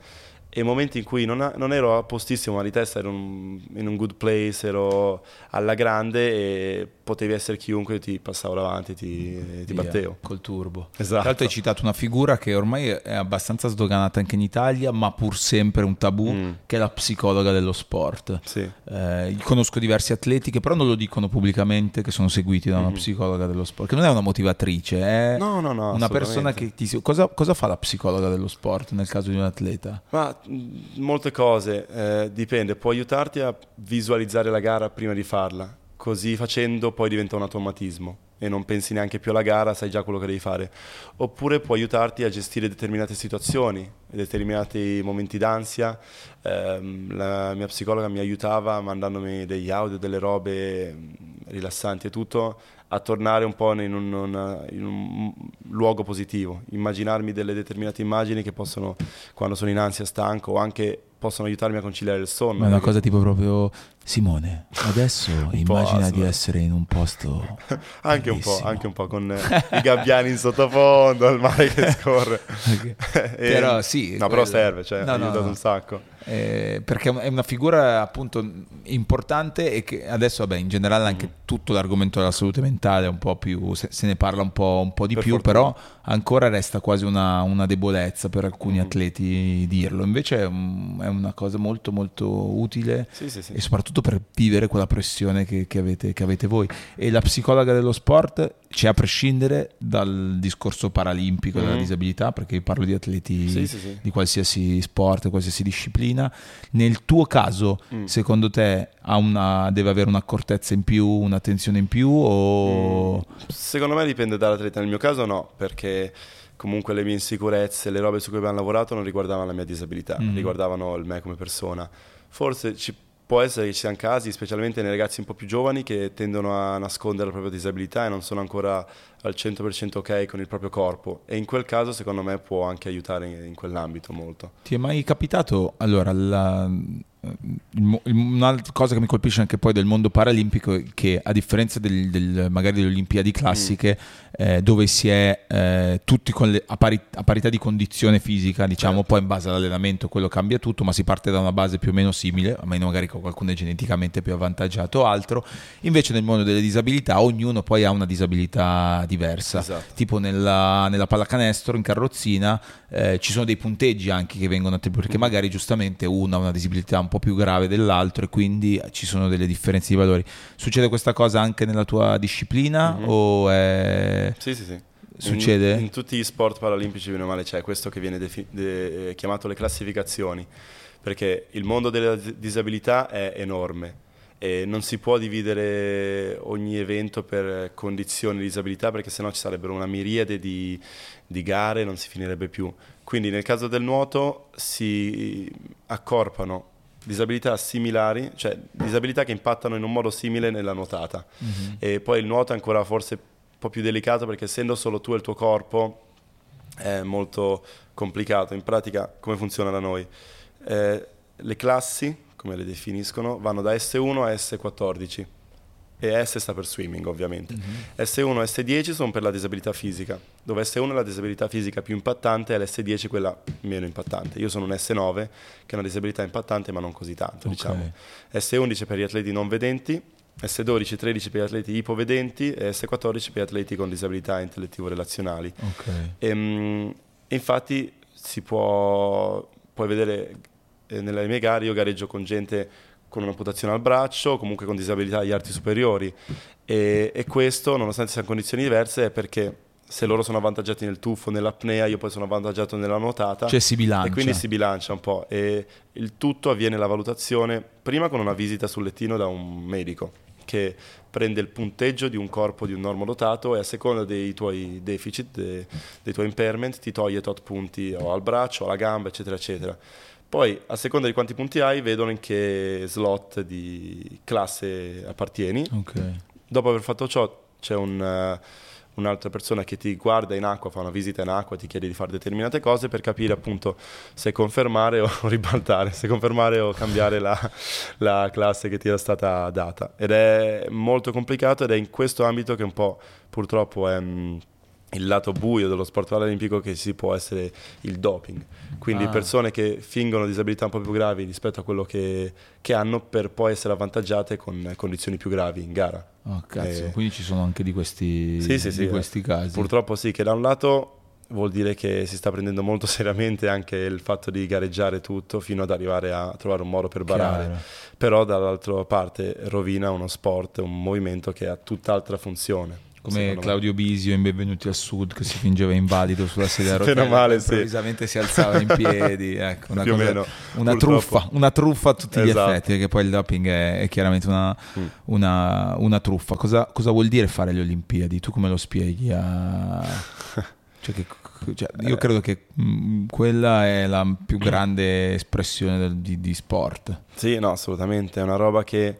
E momenti in cui non, non ero a postissimo, ma di testa ero in un good place, ero alla grande e potevi essere chiunque, ti passavo davanti, ti, ti battevo. col turbo Esatto. Tra l'altro hai citato una figura che ormai è abbastanza sdoganata anche in Italia, ma pur sempre un tabù, Mm. che è la psicologa dello sport. Sì. Eh, conosco diversi atleti che però non lo dicono pubblicamente, che sono seguiti da una Mhm. psicologa dello sport, che non è una motivatrice, è No, no, no. una persona che ti... Cosa, cosa fa la psicologa dello sport nel caso di un atleta? Ma mh, molte cose, eh, dipende, può aiutarti a visualizzare la gara prima di farla, così facendo poi diventa un automatismo e non pensi neanche più alla gara, sai già quello che devi fare. Oppure può aiutarti a gestire determinate situazioni, determinati momenti d'ansia. Ehm, la mia psicologa mi aiutava mandandomi degli audio, delle robe mh, rilassanti e tutto, a tornare un po' in un, una- in un luogo positivo, immaginarmi delle determinate immagini che possono, quando sono in ansia, stanco, o anche possono aiutarmi a conciliare il sonno. Ma è una perché- cosa tipo proprio Simone, adesso (laughs) immagina di asma. essere in un posto (laughs) Anche un po', bellissimo. anche un po' con eh, (laughs) i gabbiani in sottofondo, il mare che scorre. E- Però sì, No, però quello- serve, cioè, No, ha no, aiutato no. un sacco. Eh, perché è una figura appunto importante e che adesso vabbè in generale anche Mm. tutto l'argomento della salute mentale è un po' più se, se ne parla un po', un po' di Per più fortuna. però ancora resta quasi una, una debolezza per alcuni Mm. atleti dirlo invece è, un- è una cosa molto molto utile Sì, sì, sì. e soprattutto per vivere quella pressione che, che avete, che avete voi. E la psicologa dello sport c'è a prescindere dal discorso paralimpico della Mhm. disabilità, perché io parlo di atleti di qualsiasi sport, qualsiasi disciplina. Nel tuo caso, Mm. secondo te, ha una- deve avere un'accortezza in più, un'attenzione in più o... Secondo me dipende dall'atleta, nel mio caso no, perché comunque le mie insicurezze, le robe su cui abbiamo lavorato non riguardavano la mia disabilità, Mhm. riguardavano il me come persona. Forse ci può essere che ci siano casi, specialmente nei ragazzi un po' più giovani, che tendono a nascondere la propria disabilità e non sono ancora al 100% ok con il proprio corpo e in quel caso secondo me può anche aiutare in, in quell'ambito molto. Ti è mai capitato? Allora, la- un'altra cosa che mi colpisce anche poi del mondo paralimpico è che a differenza del, del, magari delle Olimpiadi classiche mm. eh, dove si è eh, tutti le, a, pari, a, parità di condizione fisica diciamo certo. poi in base all'allenamento quello cambia tutto ma si parte da una base più o meno simile a meno magari che qualcuno è geneticamente più avvantaggiato o altro invece nel mondo delle disabilità ognuno poi ha una disabilità diversa esatto. tipo nella, nella pallacanestro in carrozzina eh, ci sono dei punteggi anche che vengono attribuiti perché mm. magari giustamente uno ha una disabilità un po' più grave dell'altro e quindi ci sono delle differenze di valori. Succede questa cosa anche nella tua disciplina mm-hmm. o è... Sì, sì, sì. Succede? In, in, tutti gli sport paralimpici, bene o male, c'è questo che viene defi- de- chiamato le classificazioni, perché il mondo della disabilità è enorme e non si può dividere ogni evento per condizioni di disabilità perché sennò ci sarebbero una miriade di, di gare e non si finirebbe più. Quindi nel caso del nuoto si accorpano disabilità similari, cioè disabilità che impattano in un modo simile nella nuotata. Mm-hmm. E poi il nuoto è ancora forse un po' più delicato perché essendo solo tu e il tuo corpo è molto complicato. In pratica come funziona da noi? Eh, le classi, come le definiscono, vanno da S1 a S14 e S sta per swimming ovviamente. Mm-hmm. S1 e S10 sono per la disabilità fisica, dove S1 è la disabilità fisica più impattante e l'S10 quella meno impattante. Io sono un S9 che è una disabilità impattante ma non così tanto, okay. diciamo. S11 per gli atleti non vedenti, S12 13 per gli atleti ipovedenti e S14 per gli atleti con disabilità intellettivo-relazionali. Okay. E, ehm, infatti si può, puoi vedere eh, nelle mie gare, io gareggio con gente con un'amputazione al braccio, comunque con disabilità agli arti superiori. E, e, questo, nonostante siano condizioni diverse, è perché se loro sono avvantaggiati nel tuffo, nell'apnea, io poi sono avvantaggiato nella nuotata. Cioè si bilancia. E quindi si bilancia un po'. E il tutto avviene la valutazione prima con una visita sul lettino da un medico che prende il punteggio di un corpo di un normodotato e a seconda dei tuoi deficit, dei, dei tuoi impairment, ti toglie tot punti o al braccio, o alla gamba, eccetera, eccetera. Poi, a seconda di quanti punti hai, vedono in che slot di classe appartieni. Okay. Dopo aver fatto ciò, c'è un, uh, un'altra persona che ti guarda in acqua, fa una visita in acqua, ti chiede di fare determinate cose per capire appunto se confermare (laughs) o ribaltare, se confermare o cambiare la, la classe che ti era stata data. Ed è molto complicato ed è in questo ambito che un po' purtroppo è... Mh, mm, il lato buio dello sport paralimpico che si può essere il doping. Quindi ah. persone che fingono disabilità un po' più gravi rispetto a quello che, che hanno per poi essere avvantaggiate con condizioni più gravi in gara. Oh, cazzo, eh, quindi ci sono anche di questi, sì, sì, di sì, questi casi. Purtroppo sì, che da un lato vuol dire che si sta prendendo molto (laughs) seriamente anche il fatto di gareggiare tutto fino ad arrivare a trovare un modo per barare. Chiaro. Però dall'altra parte rovina uno sport, un movimento che ha tutt'altra funzione come Claudio. Bisio in Benvenuti al Sud che si fingeva invalido sulla sedia (laughs) a rotelle male, improvvisamente sì. si alzava in piedi (laughs) ecco, una, cosa, una truffa una truffa a tutti esatto. gli effetti perché poi il doping è, è chiaramente una, mm. una, una truffa cosa, cosa, vuol dire fare le Olimpiadi? tu come lo spieghi a... (laughs) cioè che, cioè, io credo che mh, mm, quella è la più grande espressione del, di, di, sport sì no assolutamente è una roba che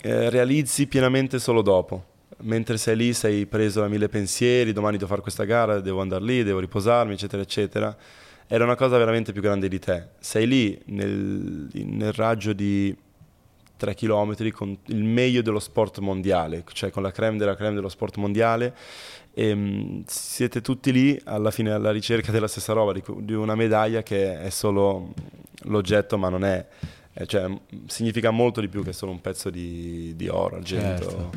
eh, realizzi pienamente solo dopo mentre sei lì sei preso da mille pensieri, domani devo fare questa gara, devo andare lì, devo riposarmi, eccetera, eccetera. Era una cosa veramente più grande di te. Sei lì nel, nel raggio di 3 km con il meglio dello sport mondiale, cioè con la creme della creme dello sport mondiale. E, um, siete tutti lì alla fine alla ricerca della stessa roba, di una medaglia che è solo l'oggetto, ma non è eh, cioè, significa molto di più che solo un pezzo di, di oro, argento certo.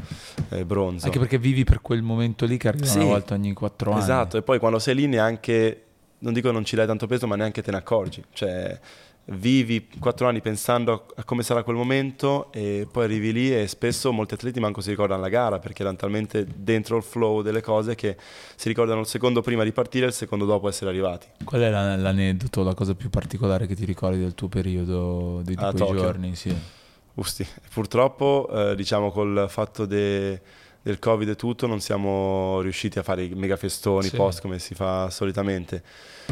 e bronzo. Anche perché vivi per quel momento lì che arriva sì, una volta ogni quattro anni. Esatto, e poi quando sei lì neanche, non dico non ci dai tanto peso, ma neanche te ne accorgi. Cioè, vivi quattro anni pensando a come sarà quel momento e poi arrivi lì e spesso molti atleti manco si ricordano la gara perché erano talmente dentro il flow delle cose che si ricordano il secondo prima di partire e il secondo dopo essere arrivati. Qual è l'aneddoto, la cosa più particolare che ti ricordi del tuo periodo, di, di quei Tokyo. giorni? Sì. Usti. Purtroppo, eh, diciamo, col fatto de, del Covid e tutto, non siamo riusciti a fare i mega festoni sì. post come si fa solitamente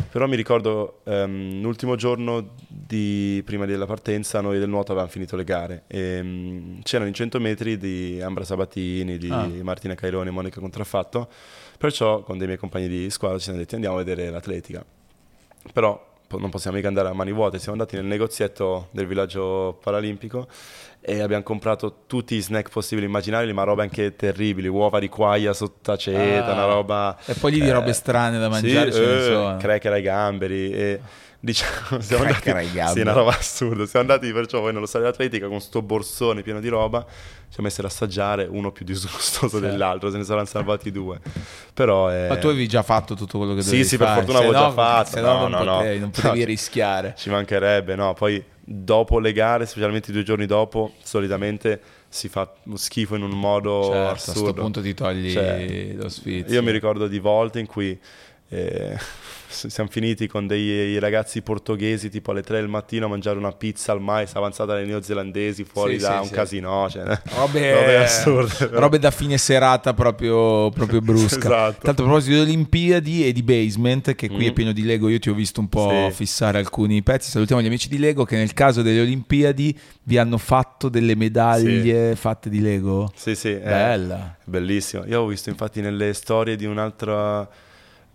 però mi ricordo um, l'ultimo giorno di, prima della partenza noi del nuoto avevamo finito le gare e um, c'erano i 100 metri di Ambra Sabatini, di ah. Martina Cairone e Monica Contraffatto, perciò con dei miei compagni di squadra ci siamo detti andiamo a vedere l'atletica. Però non possiamo mica andare a mani vuote, siamo andati nel negozietto del villaggio paralimpico e abbiamo comprato tutti i snack possibili e immaginabili, ma robe anche terribili, uova di quaglia sotto aceta, ah, una roba... E poi lì di robe strane da mangiare sì, ce eh. Cracker ai gamberi e diciamo (laughs) siamo Cracker andati, sì, una roba assurda, siamo andati perciò poi nello stadio atletica con sto borsone pieno di roba, ci siamo messi ad assaggiare, uno più disgustoso certo. dell'altro, se ne saranno salvati due. Però è... Ma tu avevi già fatto tutto quello che dovevi Sì, sì, fare. per fortuna avevo no, già fatto. Se no, no, non, no, potevi, no. non potevi (laughs) No, rischiare. Ci mancherebbe, no, poi dopo le gare, specialmente due giorni dopo, solitamente si fa schifo in un modo Certo, a assurdo. questo punto ti togli Cioè, lo sfizio. Io mi ricordo di volte in cui (laughs) eh, siamo finiti con dei ragazzi portoghesi tipo alle 3 del mattino a mangiare una pizza al mais avanzata dai neozelandesi fuori Sì, da sì, un sì. casino. Cioè, Robe, (laughs) robe assurde. (laughs) però. robe da fine serata proprio, proprio brusca. Esatto. Tanto a proposito di Olimpiadi e di Basement, che qui Mm. è pieno di Lego, io ti ho visto un po' fissare alcuni pezzi. Salutiamo gli amici di Lego che nel caso delle Olimpiadi vi hanno fatto delle medaglie fatte di Lego. Sì, sì, è Bella. bellissimo. Io ho visto infatti nelle storie di un'altra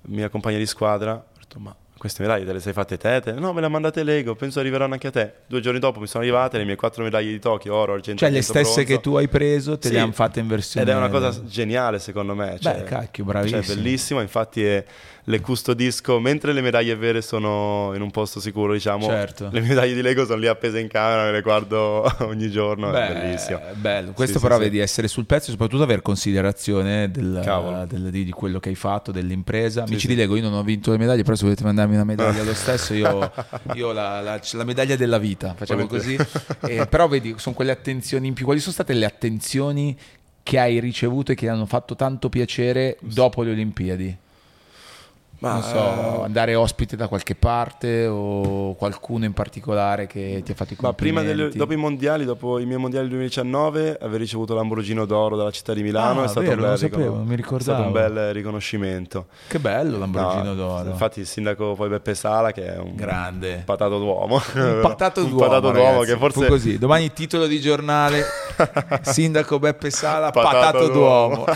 mia compagna di squadra, ho detto ma queste medaglie te le sei fatte te? Te- No, me le ha mandate Lego, penso arriveranno anche a te. Due giorni dopo mi sono arrivate le mie quattro medaglie di Tokyo, oro, argento, Cioè le stesse bronzo. che tu hai preso te Sì. le hanno fatte in versione... Ed è una cosa geniale secondo me. Cioè, Beh, cacchio, bravissimo. Cioè, bellissima, infatti è- le custodisco, mentre le medaglie vere sono in un posto sicuro, diciamo, Certo. le medaglie di Lego sono lì appese in camera, me le guardo (laughs) ogni giorno, Beh, è bellissimo. bello. Questo Sì, però sì, vedi essere sul pezzo e soprattutto aver considerazione del- del- di, quello che hai fatto, dell'impresa. Sì, Amici sì. di Lego, io non ho vinto le medaglie, però se volete mandarmi una medaglia (laughs) lo stesso, io, (laughs) io ho la, la- la medaglia della vita, facciamo così. Eh, però vedi, sono quelle attenzioni in più. Quali sono state le attenzioni che hai ricevuto e che ti hanno fatto tanto piacere dopo le Olimpiadi? Ma, so, eh, andare ospite da qualche parte o qualcuno in particolare che ti ha fatto i Ma prima complimenti? delle- dopo i mondiali, dopo i miei mondiali 2019, aver ricevuto l'Ambrogino d'oro dalla città di Milano Ah, è stato vero, un bel sapevo, riconos- è stato un bel riconoscimento. Che bello l'Ambrogino No, d'oro. Infatti il sindaco poi Beppe Sala che è un Grande. patato d'uomo. Un patato (laughs) Un d'uomo, patato d'uomo ragazzi. che forse così. Domani titolo di giornale (laughs) Sindaco Beppe Sala, patato, Patato d'uomo. (laughs)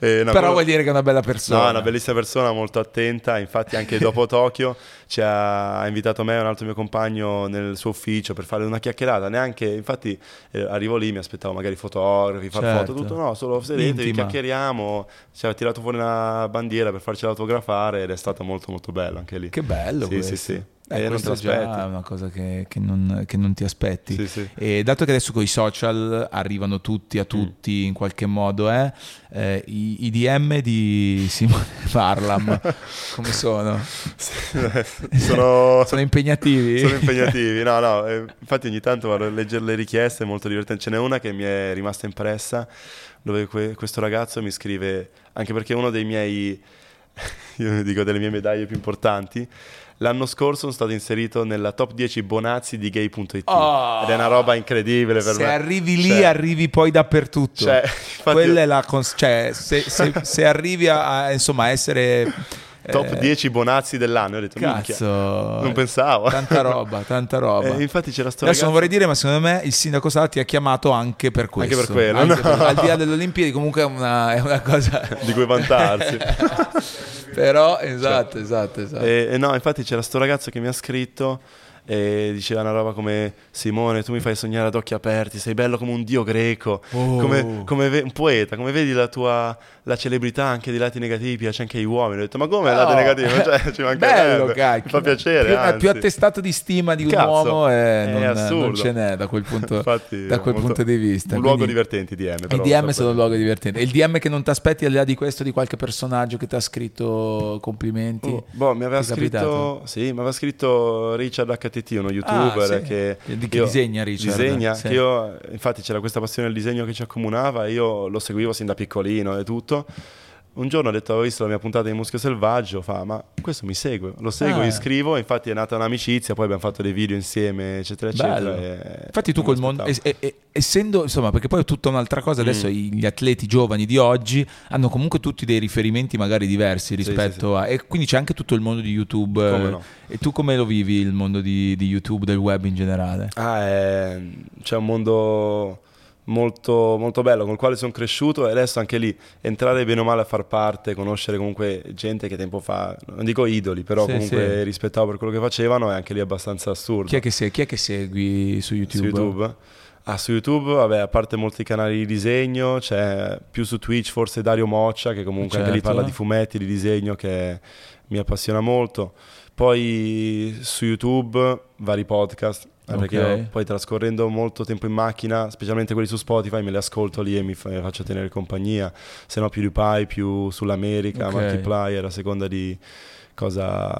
Eh, no, Però quello- vuol dire che è una bella persona. No, è una bellissima persona, molto attenta. Infatti, anche dopo (laughs) Tokyo ci ha, ha invitato me e un altro mio compagno nel suo ufficio per fare una chiacchierata. Neanche, infatti, eh, arrivo lì, mi aspettavo magari fotografi, far Certo. foto, tutto. No, solo sedetevi, chiacchieriamo. Ci ha tirato fuori una bandiera per farci autografare ed è stato molto, molto bello anche lì. Che bello Sì, questo. sì, sì. Eh, non già l'aspetti. è una cosa che, che non, che non ti aspetti. Sì, sì. E dato che adesso con i social arrivano tutti a tutti in qualche modo, eh, eh, i, i DM di Simone (laughs) Parlam come sono? (laughs) sono, Sono impegnativi? sono impegnativi. No, no, eh, infatti ogni tanto vado a leggere le richieste, è molto divertente. Ce n'è una che mi è rimasta impressa, dove que- questo ragazzo mi scrive, anche perché uno dei miei, (laughs) io dico delle mie medaglie più importanti, l'anno scorso sono stato inserito nella top 10 bonazzi di gay.it. Oh! Ed è una roba incredibile per se me. arrivi lì, Cioè, arrivi poi dappertutto. Cioè, (laughs) Quella io- è la cons- cioè, se, se- (laughs) se arrivi a, a, insomma, essere top eh, 10 bonazzi dell'anno. Ho detto, Cazzo, non pensavo. Tanta roba, (laughs) tanta roba. Eh, infatti c'era sto Adesso ragazzo... non vorrei dire, ma secondo me il sindaco Sala ti ha chiamato anche per questo. Anche per quello, Anche no? per- al di là delle Olimpiadi, comunque è una, è una cosa. di cui vantarsi. Però, esatto, esatto, esatto. E, e no, infatti c'era sto ragazzo che mi ha scritto e diceva una roba come Simone, tu mi fai sognare ad occhi aperti, sei bello come un dio greco, Oh. come, come ve- un poeta, come vedi la tua la celebrità anche dei lati negativi, piace anche ai uomini. Ho detto, ma come No. lati negativi? Cioè, ci. Bello, cacchio. Mi fa piacere, Più, anzi. più attestato di stima di un Cazzo, uomo e è non, assurdo. non ce n'è da quel punto, (laughs) Infatti, da quel molto- punto di vista. Un luogo Quindi- divertente i DM. I però, DM so sono un luogo divertente. E il DM che non ti aspetti al di là di questo, di qualche personaggio che ti ha scritto complimenti? Oh, boh, mi aveva scritto, sì, mi aveva scritto Richard HTT, uno youtuber Ah, sì. che, Di che io- disegna Richard? Disegna, Sì. che io, infatti c'era questa passione del disegno che ci accomunava io lo seguivo sin da piccolino e tutto. Un giorno ho detto, avevo visto la mia puntata di Muschio Selvaggio, fa, ma questo mi segue, lo seguo, Ah. gli scrivo, infatti è nata un'amicizia, poi abbiamo fatto dei video insieme, eccetera, eccetera. E- Infatti tu col mondo, es- e- e- essendo, insomma, perché poi è tutta un'altra cosa, Mm. adesso i- gli atleti giovani di oggi hanno comunque tutti dei riferimenti magari diversi rispetto a... E quindi c'è anche tutto il mondo di YouTube. Come no. E tu come lo vivi il mondo di, di YouTube, del web in generale? Ah, è- c'è un mondo molto, molto bello, con il quale sono cresciuto e adesso anche lì entrare bene o male a far parte, conoscere comunque gente che tempo fa, non dico idoli, però Sì, comunque sì. rispettavo per quello che facevano è anche lì abbastanza assurdo. Chi è che, se- chi è che segui su YouTube? Su YouTube? Ah, su YouTube, vabbè, a parte molti canali di disegno, c'è più su Twitch forse Dario Moccia, che comunque anche lì Certo. parla di fumetti, di disegno, che mi appassiona molto. Poi su YouTube vari podcast, eh, perché Ok. io poi trascorrendo molto tempo in macchina, specialmente quelli su Spotify, me li ascolto lì e mi fa- faccio tenere compagnia. Se no PewDiePie, più sull'America, Ok. Markiplier, a seconda di cosa,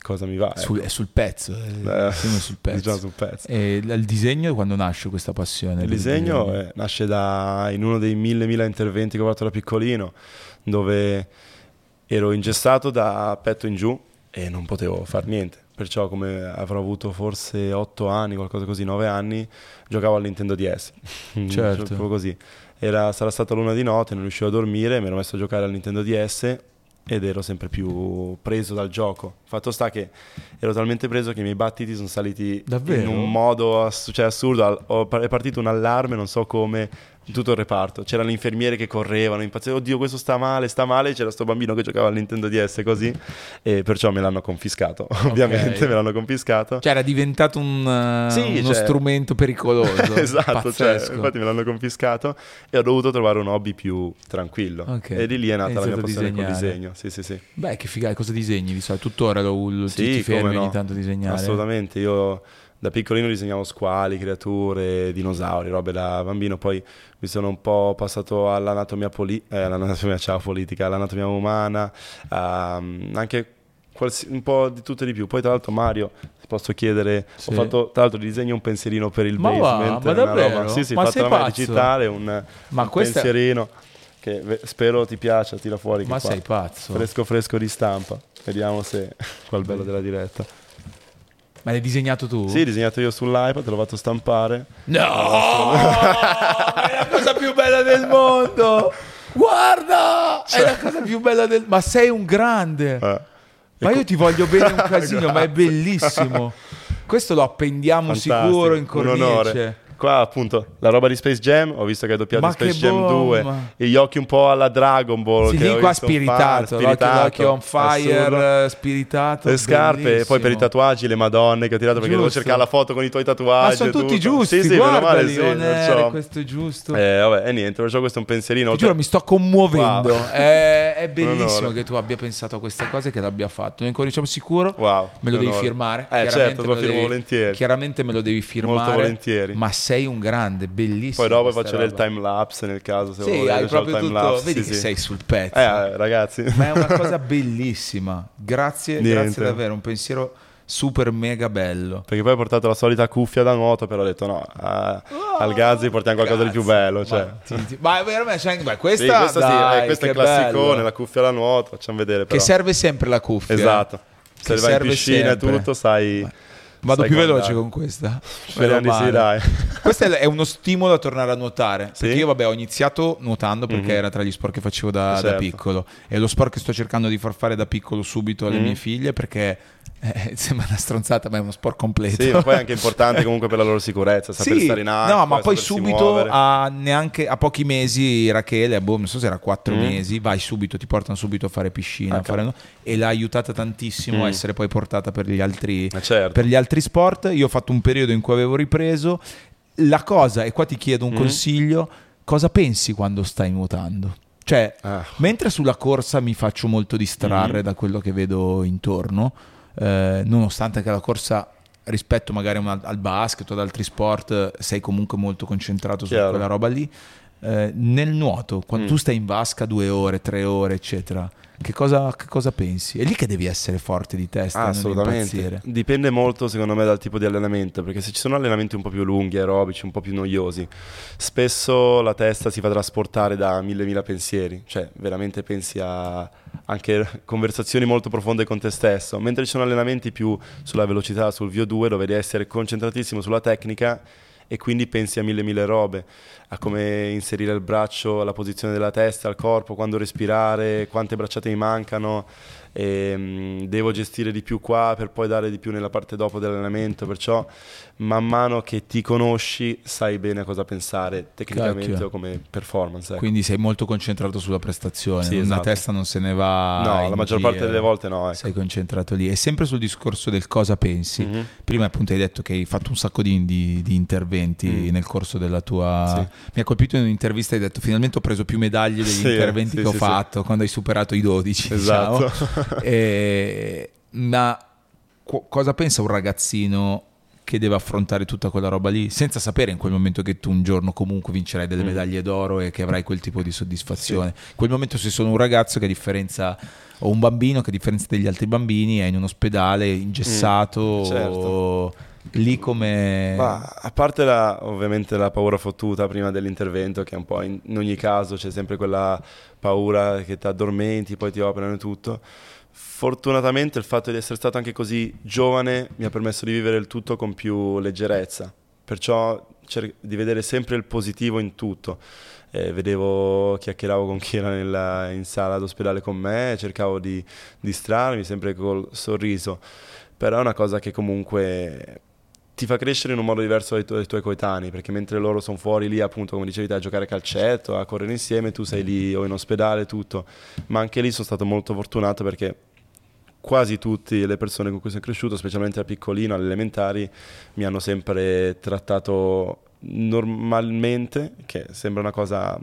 cosa mi va. Sul- ecco. è sul pezzo, è Eh, sempre sul (laughs) pezzo. diciamo sul pezzo. E il disegno quando nasce questa passione? Il disegno eh, nasce da in uno dei mille mila interventi che ho fatto da piccolino, dove ero ingessato da petto in giù e non potevo far niente. Perciò, come avrò avuto forse 8 anni, qualcosa così, 9 anni, giocavo al Nintendo DS. Certo. Proprio così. Era, sarà stata l'una di notte, non riuscivo a dormire, mi ero messo a giocare al Nintendo DS ed ero sempre più preso dal gioco. Fatto sta che ero talmente preso che i miei battiti sono saliti Davvero? in un modo ass- cioè, assurdo. Al- è partito un allarme, non so come, tutto il reparto. C'erano le infermiere che correvano, impazzivano. Oddio, questo sta male, sta male. C'era sto bambino che giocava al Nintendo DS così. E perciò me l'hanno confiscato. (laughs) Ovviamente me l'hanno confiscato. Cioè era diventato un, eh, Sì, uno cioè- strumento pericoloso. (laughs) esatto, cioè, infatti me l'hanno confiscato e ho dovuto trovare un hobby più tranquillo. Ok. E di lì è nata Hai la mia passione col disegnare. disegno. Sì, sì, sì. Beh, che figata, cosa disegni di solito? Tuttora lo, lo- ti, Sì, ti fermi come no. ogni tanto a disegnare? Assolutamente, io da piccolino disegnavo squali, creature, dinosauri, robe da bambino, poi mi sono un po' passato all'anatomia, poli- eh, all'anatomia (laughs) ciao, politica, all'anatomia umana, ehm, anche qualsi- un po' di tutto e di più. Poi tra l'altro Mario, se posso chiedere, Sì. ho fatto tra l'altro di disegno un pensierino per il Ma va, basement, ma una davvero? Sì, sì, Ma fatto pazzo? digitale, un, Ma un questa- pensierino che spero ti piaccia, tira fuori Ma sei pazzo? Fresco fresco di stampa. Vediamo se (laughs) qua il bello della diretta. Ma l'hai disegnato tu? Sì, disegnato io sull'iPad, l'ho fatto stampare. No! (laughs) è la cosa più bella del mondo! Guarda! È la cosa più bella del Ma sei un grande! Eh. Ma io ti voglio bene un (laughs) casino, ma è bellissimo. Questo lo appendiamo Fantastico, sicuro in cornice. Qua appunto la roba di Space Jam, ho visto che hai doppiato Ma Space Jam 2 bomba. e gli occhi un po' alla Dragon Ball. Sì, che lì qua un fan, spiritato, l'occhio, spiritato, l'occhio on fire, assurdo. eh, spiritato. Le scarpe, bellissimo. poi per i tatuaggi, le madonne che ho tirato perché devo Giusto. cercare la foto con i tuoi tatuaggi. Ma sono tutti giusti, Sì, sì, meno male, sì, perciò- questo è giusto. Eh, vabbè, e niente, perciò questo è un pensierino. Ti giuro, mi sto commuovendo. Wow. È, è (laughs) bellissimo che tu abbia pensato a queste cose e che l'abbia fatto. Noi incominciamo sicuro. Wow, Me lo devi firmare. Eh, certo, lo firmo volentieri. Chiaramente me lo devi firmare. Molto volentieri. Ma sei un grande, bellissimo. Poi dopo questa faccio del roba. time lapse nel caso se Sì, vuoi hai proprio tutto. lapse, Vedi sì, che sì. sei sul pezzo. Eh, ragazzi. Ma è una (laughs) cosa bellissima. Grazie, Niente. grazie davvero. Un pensiero super mega bello. Perché poi ho portato la solita cuffia da nuoto, però ho detto no, a- al Gazzi portiamo qualcosa di più bello. Cioè. Ma, ti- ti- ma veramente, anche- beh, Sì, questa, sì, dai, eh, questo è che il classicone, bello. la cuffia da nuoto, facciamo vedere però. Che serve sempre la cuffia. eh. Esatto. Se vai in piscina e tutto, sai... Vado più veloce con questa. Sì, dai. (laughs) Questo è uno stimolo a tornare a nuotare. Sì? Perché io, vabbè, ho iniziato nuotando perché Mhm. era tra gli sport che facevo da, da Certo. piccolo. È lo sport che sto cercando di far fare da piccolo subito alle Mhm. mie figlie perché eh, (laughs) sembra una stronzata, ma è uno sport completo. Sì, ma poi è anche (laughs) importante comunque per la loro sicurezza, saper Sì, stare in acqua, no, ma poi subito a, neanche, a pochi mesi Rachele, boh, non so se era quattro Mm. mesi, vai subito, ti portano subito a fare piscina Ah, a fare- e l'ha aiutata tantissimo Mm. a essere poi portata per gli altri, Eh, certo. per gli altri sport. Io ho fatto un periodo in cui avevo ripreso. La cosa, e qua ti chiedo un Mm. consiglio, cosa pensi quando stai nuotando? Cioè, Ah. mentre sulla corsa mi faccio molto distrarre Mm. da quello che vedo intorno, eh, nonostante che la corsa rispetto magari al basket o ad altri sport sei comunque molto concentrato su Chiaro. quella roba lì. Eh, nel nuoto, quando Mm. tu stai in vasca due ore, tre ore, eccetera, che cosa, che cosa pensi? È lì che devi essere forte di testa, Ah, non assolutamente. Dipende molto, secondo me, dal tipo di allenamento. Perché se ci sono allenamenti un po' più lunghi, aerobici, un po' più noiosi, spesso la testa si fa trasportare da mille mila pensieri. Cioè, veramente pensi a anche conversazioni molto profonde con te stesso. Mentre ci sono allenamenti più sulla velocità, sul VO2, dove devi essere concentratissimo sulla tecnica e quindi pensi a mille mille robe, a come inserire il braccio, la posizione della testa, al corpo, quando respirare, quante bracciate mi mancano e, um, devo gestire di più qua per poi dare di più nella parte dopo dell'allenamento, perciò man mano che ti conosci sai bene cosa pensare tecnicamente Cacchio. o come performance. Ecco. Quindi sei molto concentrato sulla prestazione, Sì, la esatto. testa non se ne va. No, la maggior giro. parte delle volte no. Ecco. Sei concentrato lì. E sempre sul discorso del cosa pensi. Mhm. Prima appunto hai detto che hai fatto un sacco di, di- di interventi Mm. nel corso della tua... Sì. Mi ha colpito in un'intervista, hai detto finalmente ho preso più medaglie degli Sì, interventi che ho fatto quando hai superato i 12. Esatto. diciamo. (laughs) E- ma qu- cosa pensa un ragazzino che deve affrontare tutta quella roba lì senza sapere in quel momento che tu un giorno comunque vincerai delle Mm. medaglie d'oro e che avrai quel tipo di soddisfazione. In quel momento se sono un ragazzo che a differenza o un bambino che a differenza degli altri bambini è in un ospedale ingessato Mm, certo. lì come Ma a parte la, ovviamente la paura fottuta prima dell'intervento, che è un po' in, in ogni caso c'è sempre quella paura che ti addormenti, poi ti operano e tutto. Fortunatamente il fatto di essere stato anche così giovane mi ha permesso di vivere il tutto con più leggerezza, perciò cer- di vedere sempre il positivo in tutto. Eh, vedevo, chiacchieravo con chi era nella- in sala d'ospedale con me, cercavo di distrarmi sempre col sorriso, però è una cosa che comunque ti fa crescere in un modo diverso dai, tu- dai tuoi coetanei, perché mentre loro sono fuori lì, appunto, come dicevi a giocare a calcetto, a correre insieme, tu sei lì o in ospedale, tutto. Ma anche lì sono stato molto fortunato perché quasi tutte le persone con cui sono cresciuto, specialmente da piccolino, alle elementari, mi hanno sempre trattato normalmente, che sembra una cosa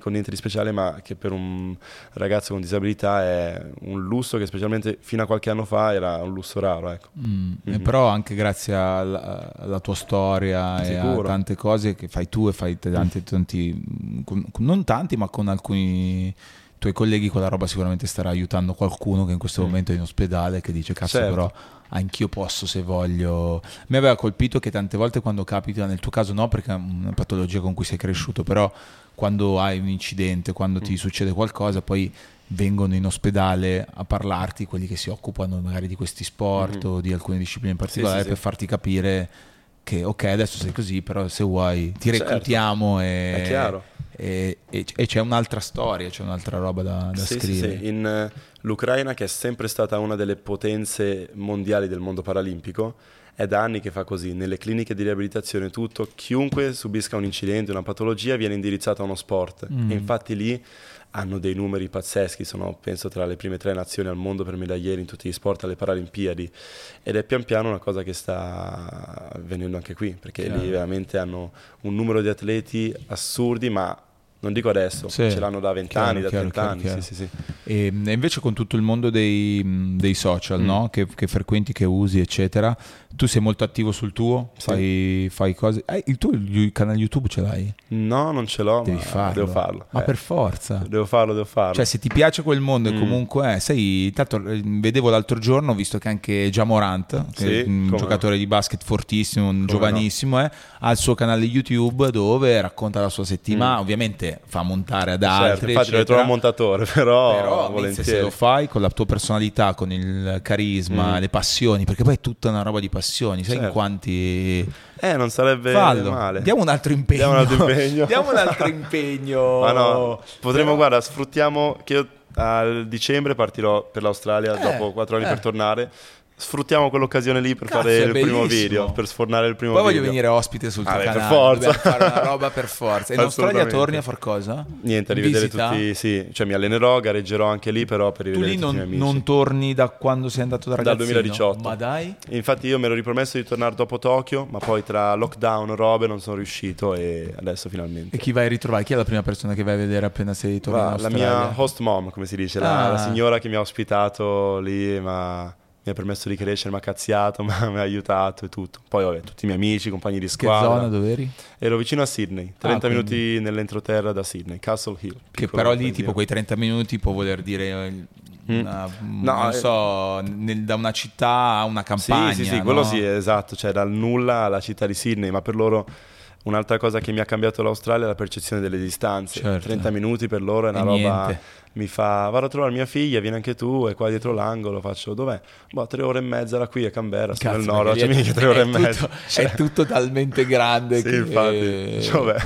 con niente di speciale, ma che per un ragazzo con disabilità è un lusso che specialmente fino a qualche anno fa era un lusso raro, ecco. Mm, e Mhm. Però anche grazie alla, alla tua storia e a Sicuro. tante cose che fai tu e fai tanti, tanti con- non tanti, ma con alcuni tuoi colleghi, quella roba sicuramente starà aiutando qualcuno che in questo Mm. momento è in ospedale che dice cazzo Certo. però anch'io posso se voglio. Mi aveva colpito che tante volte quando capita, nel tuo caso no perché è una patologia con cui sei cresciuto, però quando hai un incidente, quando ti Mm. succede qualcosa, poi vengono in ospedale a parlarti quelli che si occupano magari di questi sport Mhm. o di alcune discipline in particolare sì, sì. per farti capire che ok adesso sei così però se vuoi ti Certo. reclutiamo e, e, e- e c'è un'altra storia c'è un'altra roba da, da Sì, sì, scrivere sì. In eh, l'Ucraina, che è sempre stata una delle potenze mondiali del mondo paralimpico, è da anni che fa così. Nelle cliniche di riabilitazione tutto, chiunque subisca un incidente, una patologia, viene indirizzato a uno sport. Mm. E infatti lì hanno dei numeri pazzeschi, sono penso tra le prime tre nazioni al mondo per medaglieri in tutti gli sport alle Paralimpiadi. Ed è pian piano una cosa che sta avvenendo anche qui, perché Chiaro. lì veramente hanno un numero di atleti assurdi, ma non dico adesso, Sì. ce l'hanno da 20 anni, da Chiaro, 30 chiaro, anni. chiaro. Sì, sì, sì. E, e invece con tutto il mondo dei, dei social Mm. no? che, che frequenti, che usi, eccetera, tu sei molto attivo sul tuo? Sì. Fai, fai cose... Eh, il tuo il canale YouTube ce l'hai? No, non ce l'ho, Devi ma farlo. devo farlo. Ma Eh, per forza. Devo farlo, devo farlo. Cioè, se ti piace quel mondo Mm. comunque è, sai, tanto eh, vedevo l'altro giorno, ho visto che anche Jamorant, che è un giocatore di basket fortissimo, un giovanissimo, eh, ha il suo canale YouTube dove racconta la sua settimana, Mm. ovviamente fa montare ad Certo, altri, infatti lo eccetera. trovo un montatore, però, Però volentieri. se lo fai con la tua personalità, con il carisma, Mm. le passioni, perché poi è tutta una roba di passioni, sai in Certo. quanti... Eh, non sarebbe Fallo, male. diamo un altro impegno. Diamo un altro (laughs) impegno. Diamo un altro (laughs) impegno. Ma no, potremmo, Però- guarda, sfruttiamo che io a dicembre partirò per l'Australia Eh, dopo quattro anni eh. per tornare. Sfruttiamo quell'occasione lì per Cazzo, fare il primo video, per sfornare il primo Poi voglio video. venire ospite sul tuo Ah, beh, per canale. forza. Fare una (laughs) roba per forza. E in Australia torni a far cosa? Niente, a rivedere visita? tutti, sì, cioè mi allenerò, gareggerò anche lì, però per Tu rivedere lì tutti non, non torni da quando sei andato da Dal ragazzino? 2018. Ma dai? Infatti io mi ero ripromesso di tornare dopo Tokyo, ma poi tra lockdown, robe, non sono riuscito e adesso finalmente. E chi vai a ritrovare? Chi è la prima persona che vai a vedere appena sei tornato la mia host mom, come si dice, la, Ah. la signora che mi ha ospitato lì, ma mi ha permesso di crescere, mi ha cazziato, (laughs) mi ha aiutato e tutto. Poi vabbè, tutti i miei amici, compagni di Che squadra. zona dov'eri? Ero vicino a Sydney, 30 Ah, quindi- minuti nell'entroterra da Sydney, Castle Hill. Che però lì tipo quei 30 minuti può voler dire eh, Mm. una- No, non eh. so, nel- da una città a una campagna. Sì, sì, sì, quello no? sì, esatto, cioè dal nulla alla città di Sydney, ma per loro Un'altra cosa che mi ha cambiato l'Australia è la percezione delle distanze. Certo. 30 minuti per loro è una E roba. niente. Mi fa, vado a trovare mia figlia, vieni anche tu, è qua dietro l'angolo. Faccio, dov'è? Boh, tre ore e mezza da qui a Canberra, sono nel nord, cioè, mica tre ore e (laughs) tutto- mezza. Cioè, È tutto talmente grande sì, che... infatti. Vabbè.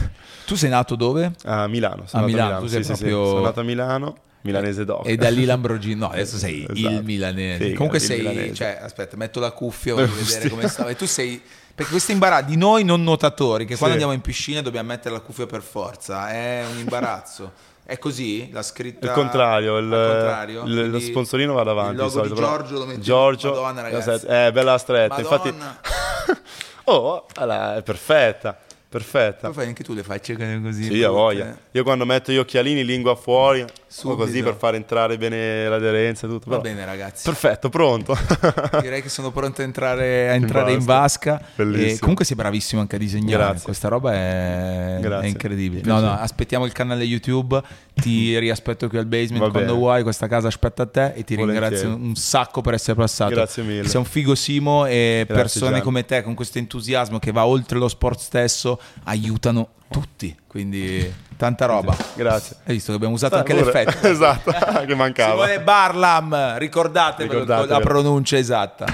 Tu sei nato dove? A Milano, A sono nato Milano, a Milano. Sì, sì, sì. proprio- Sono nato a Milano, milanese doc. E da lì Lamborghini. No, adesso sei il Esatto. milanese. Figa, Comunque il sei. milanese. Cioè, aspetta, metto la cuffia, (laughs) voglio vedere come stava. E tu sei. Perché questo imbarazzo di noi non nuotatori, che quando Sì. andiamo in piscina dobbiamo mettere la cuffia per forza, è un imbarazzo. È così? La scritta. Il contrario, il, contrario? il- lo sponsorino va davanti. Il logo solito, di Giorgio lo metti Giorgio, Madonna, ragazzi. Eh, bella stretta. Madonna. Infatti, (laughs) oh, allora, è perfetta. Perfetta. Poi fai anche tu le facce così. Sì, a voglia. Io quando metto gli occhialini, lingua fuori, Subito. così per far entrare bene l'aderenza e tutto. Va però- bene, ragazzi. Perfetto, pronto. (laughs) Direi che sono pronto a entrare, a entrare in vasca. vasca. Bellissimo. E comunque sei bravissimo anche a disegnare. Grazie. Questa roba è, è incredibile. No, no, aspettiamo il canale YouTube. Ti (laughs) riaspetto qui al basement Va quando bene. vuoi. Questa casa aspetta a te. E ti Volentieri. ringrazio un sacco per essere passato. Grazie mille. Sei un figo Simo e Grazie, persone Gian. come te con questo entusiasmo che va oltre lo sport stesso aiutano tutti. Quindi tanta roba. Grazie. Hai visto che abbiamo usato Ah, anche pure. l'effetto. (laughs) esatto, (laughs) che mancava. Simone Barlam, ricordatevelo Ricordatevelo. la pronuncia esatta.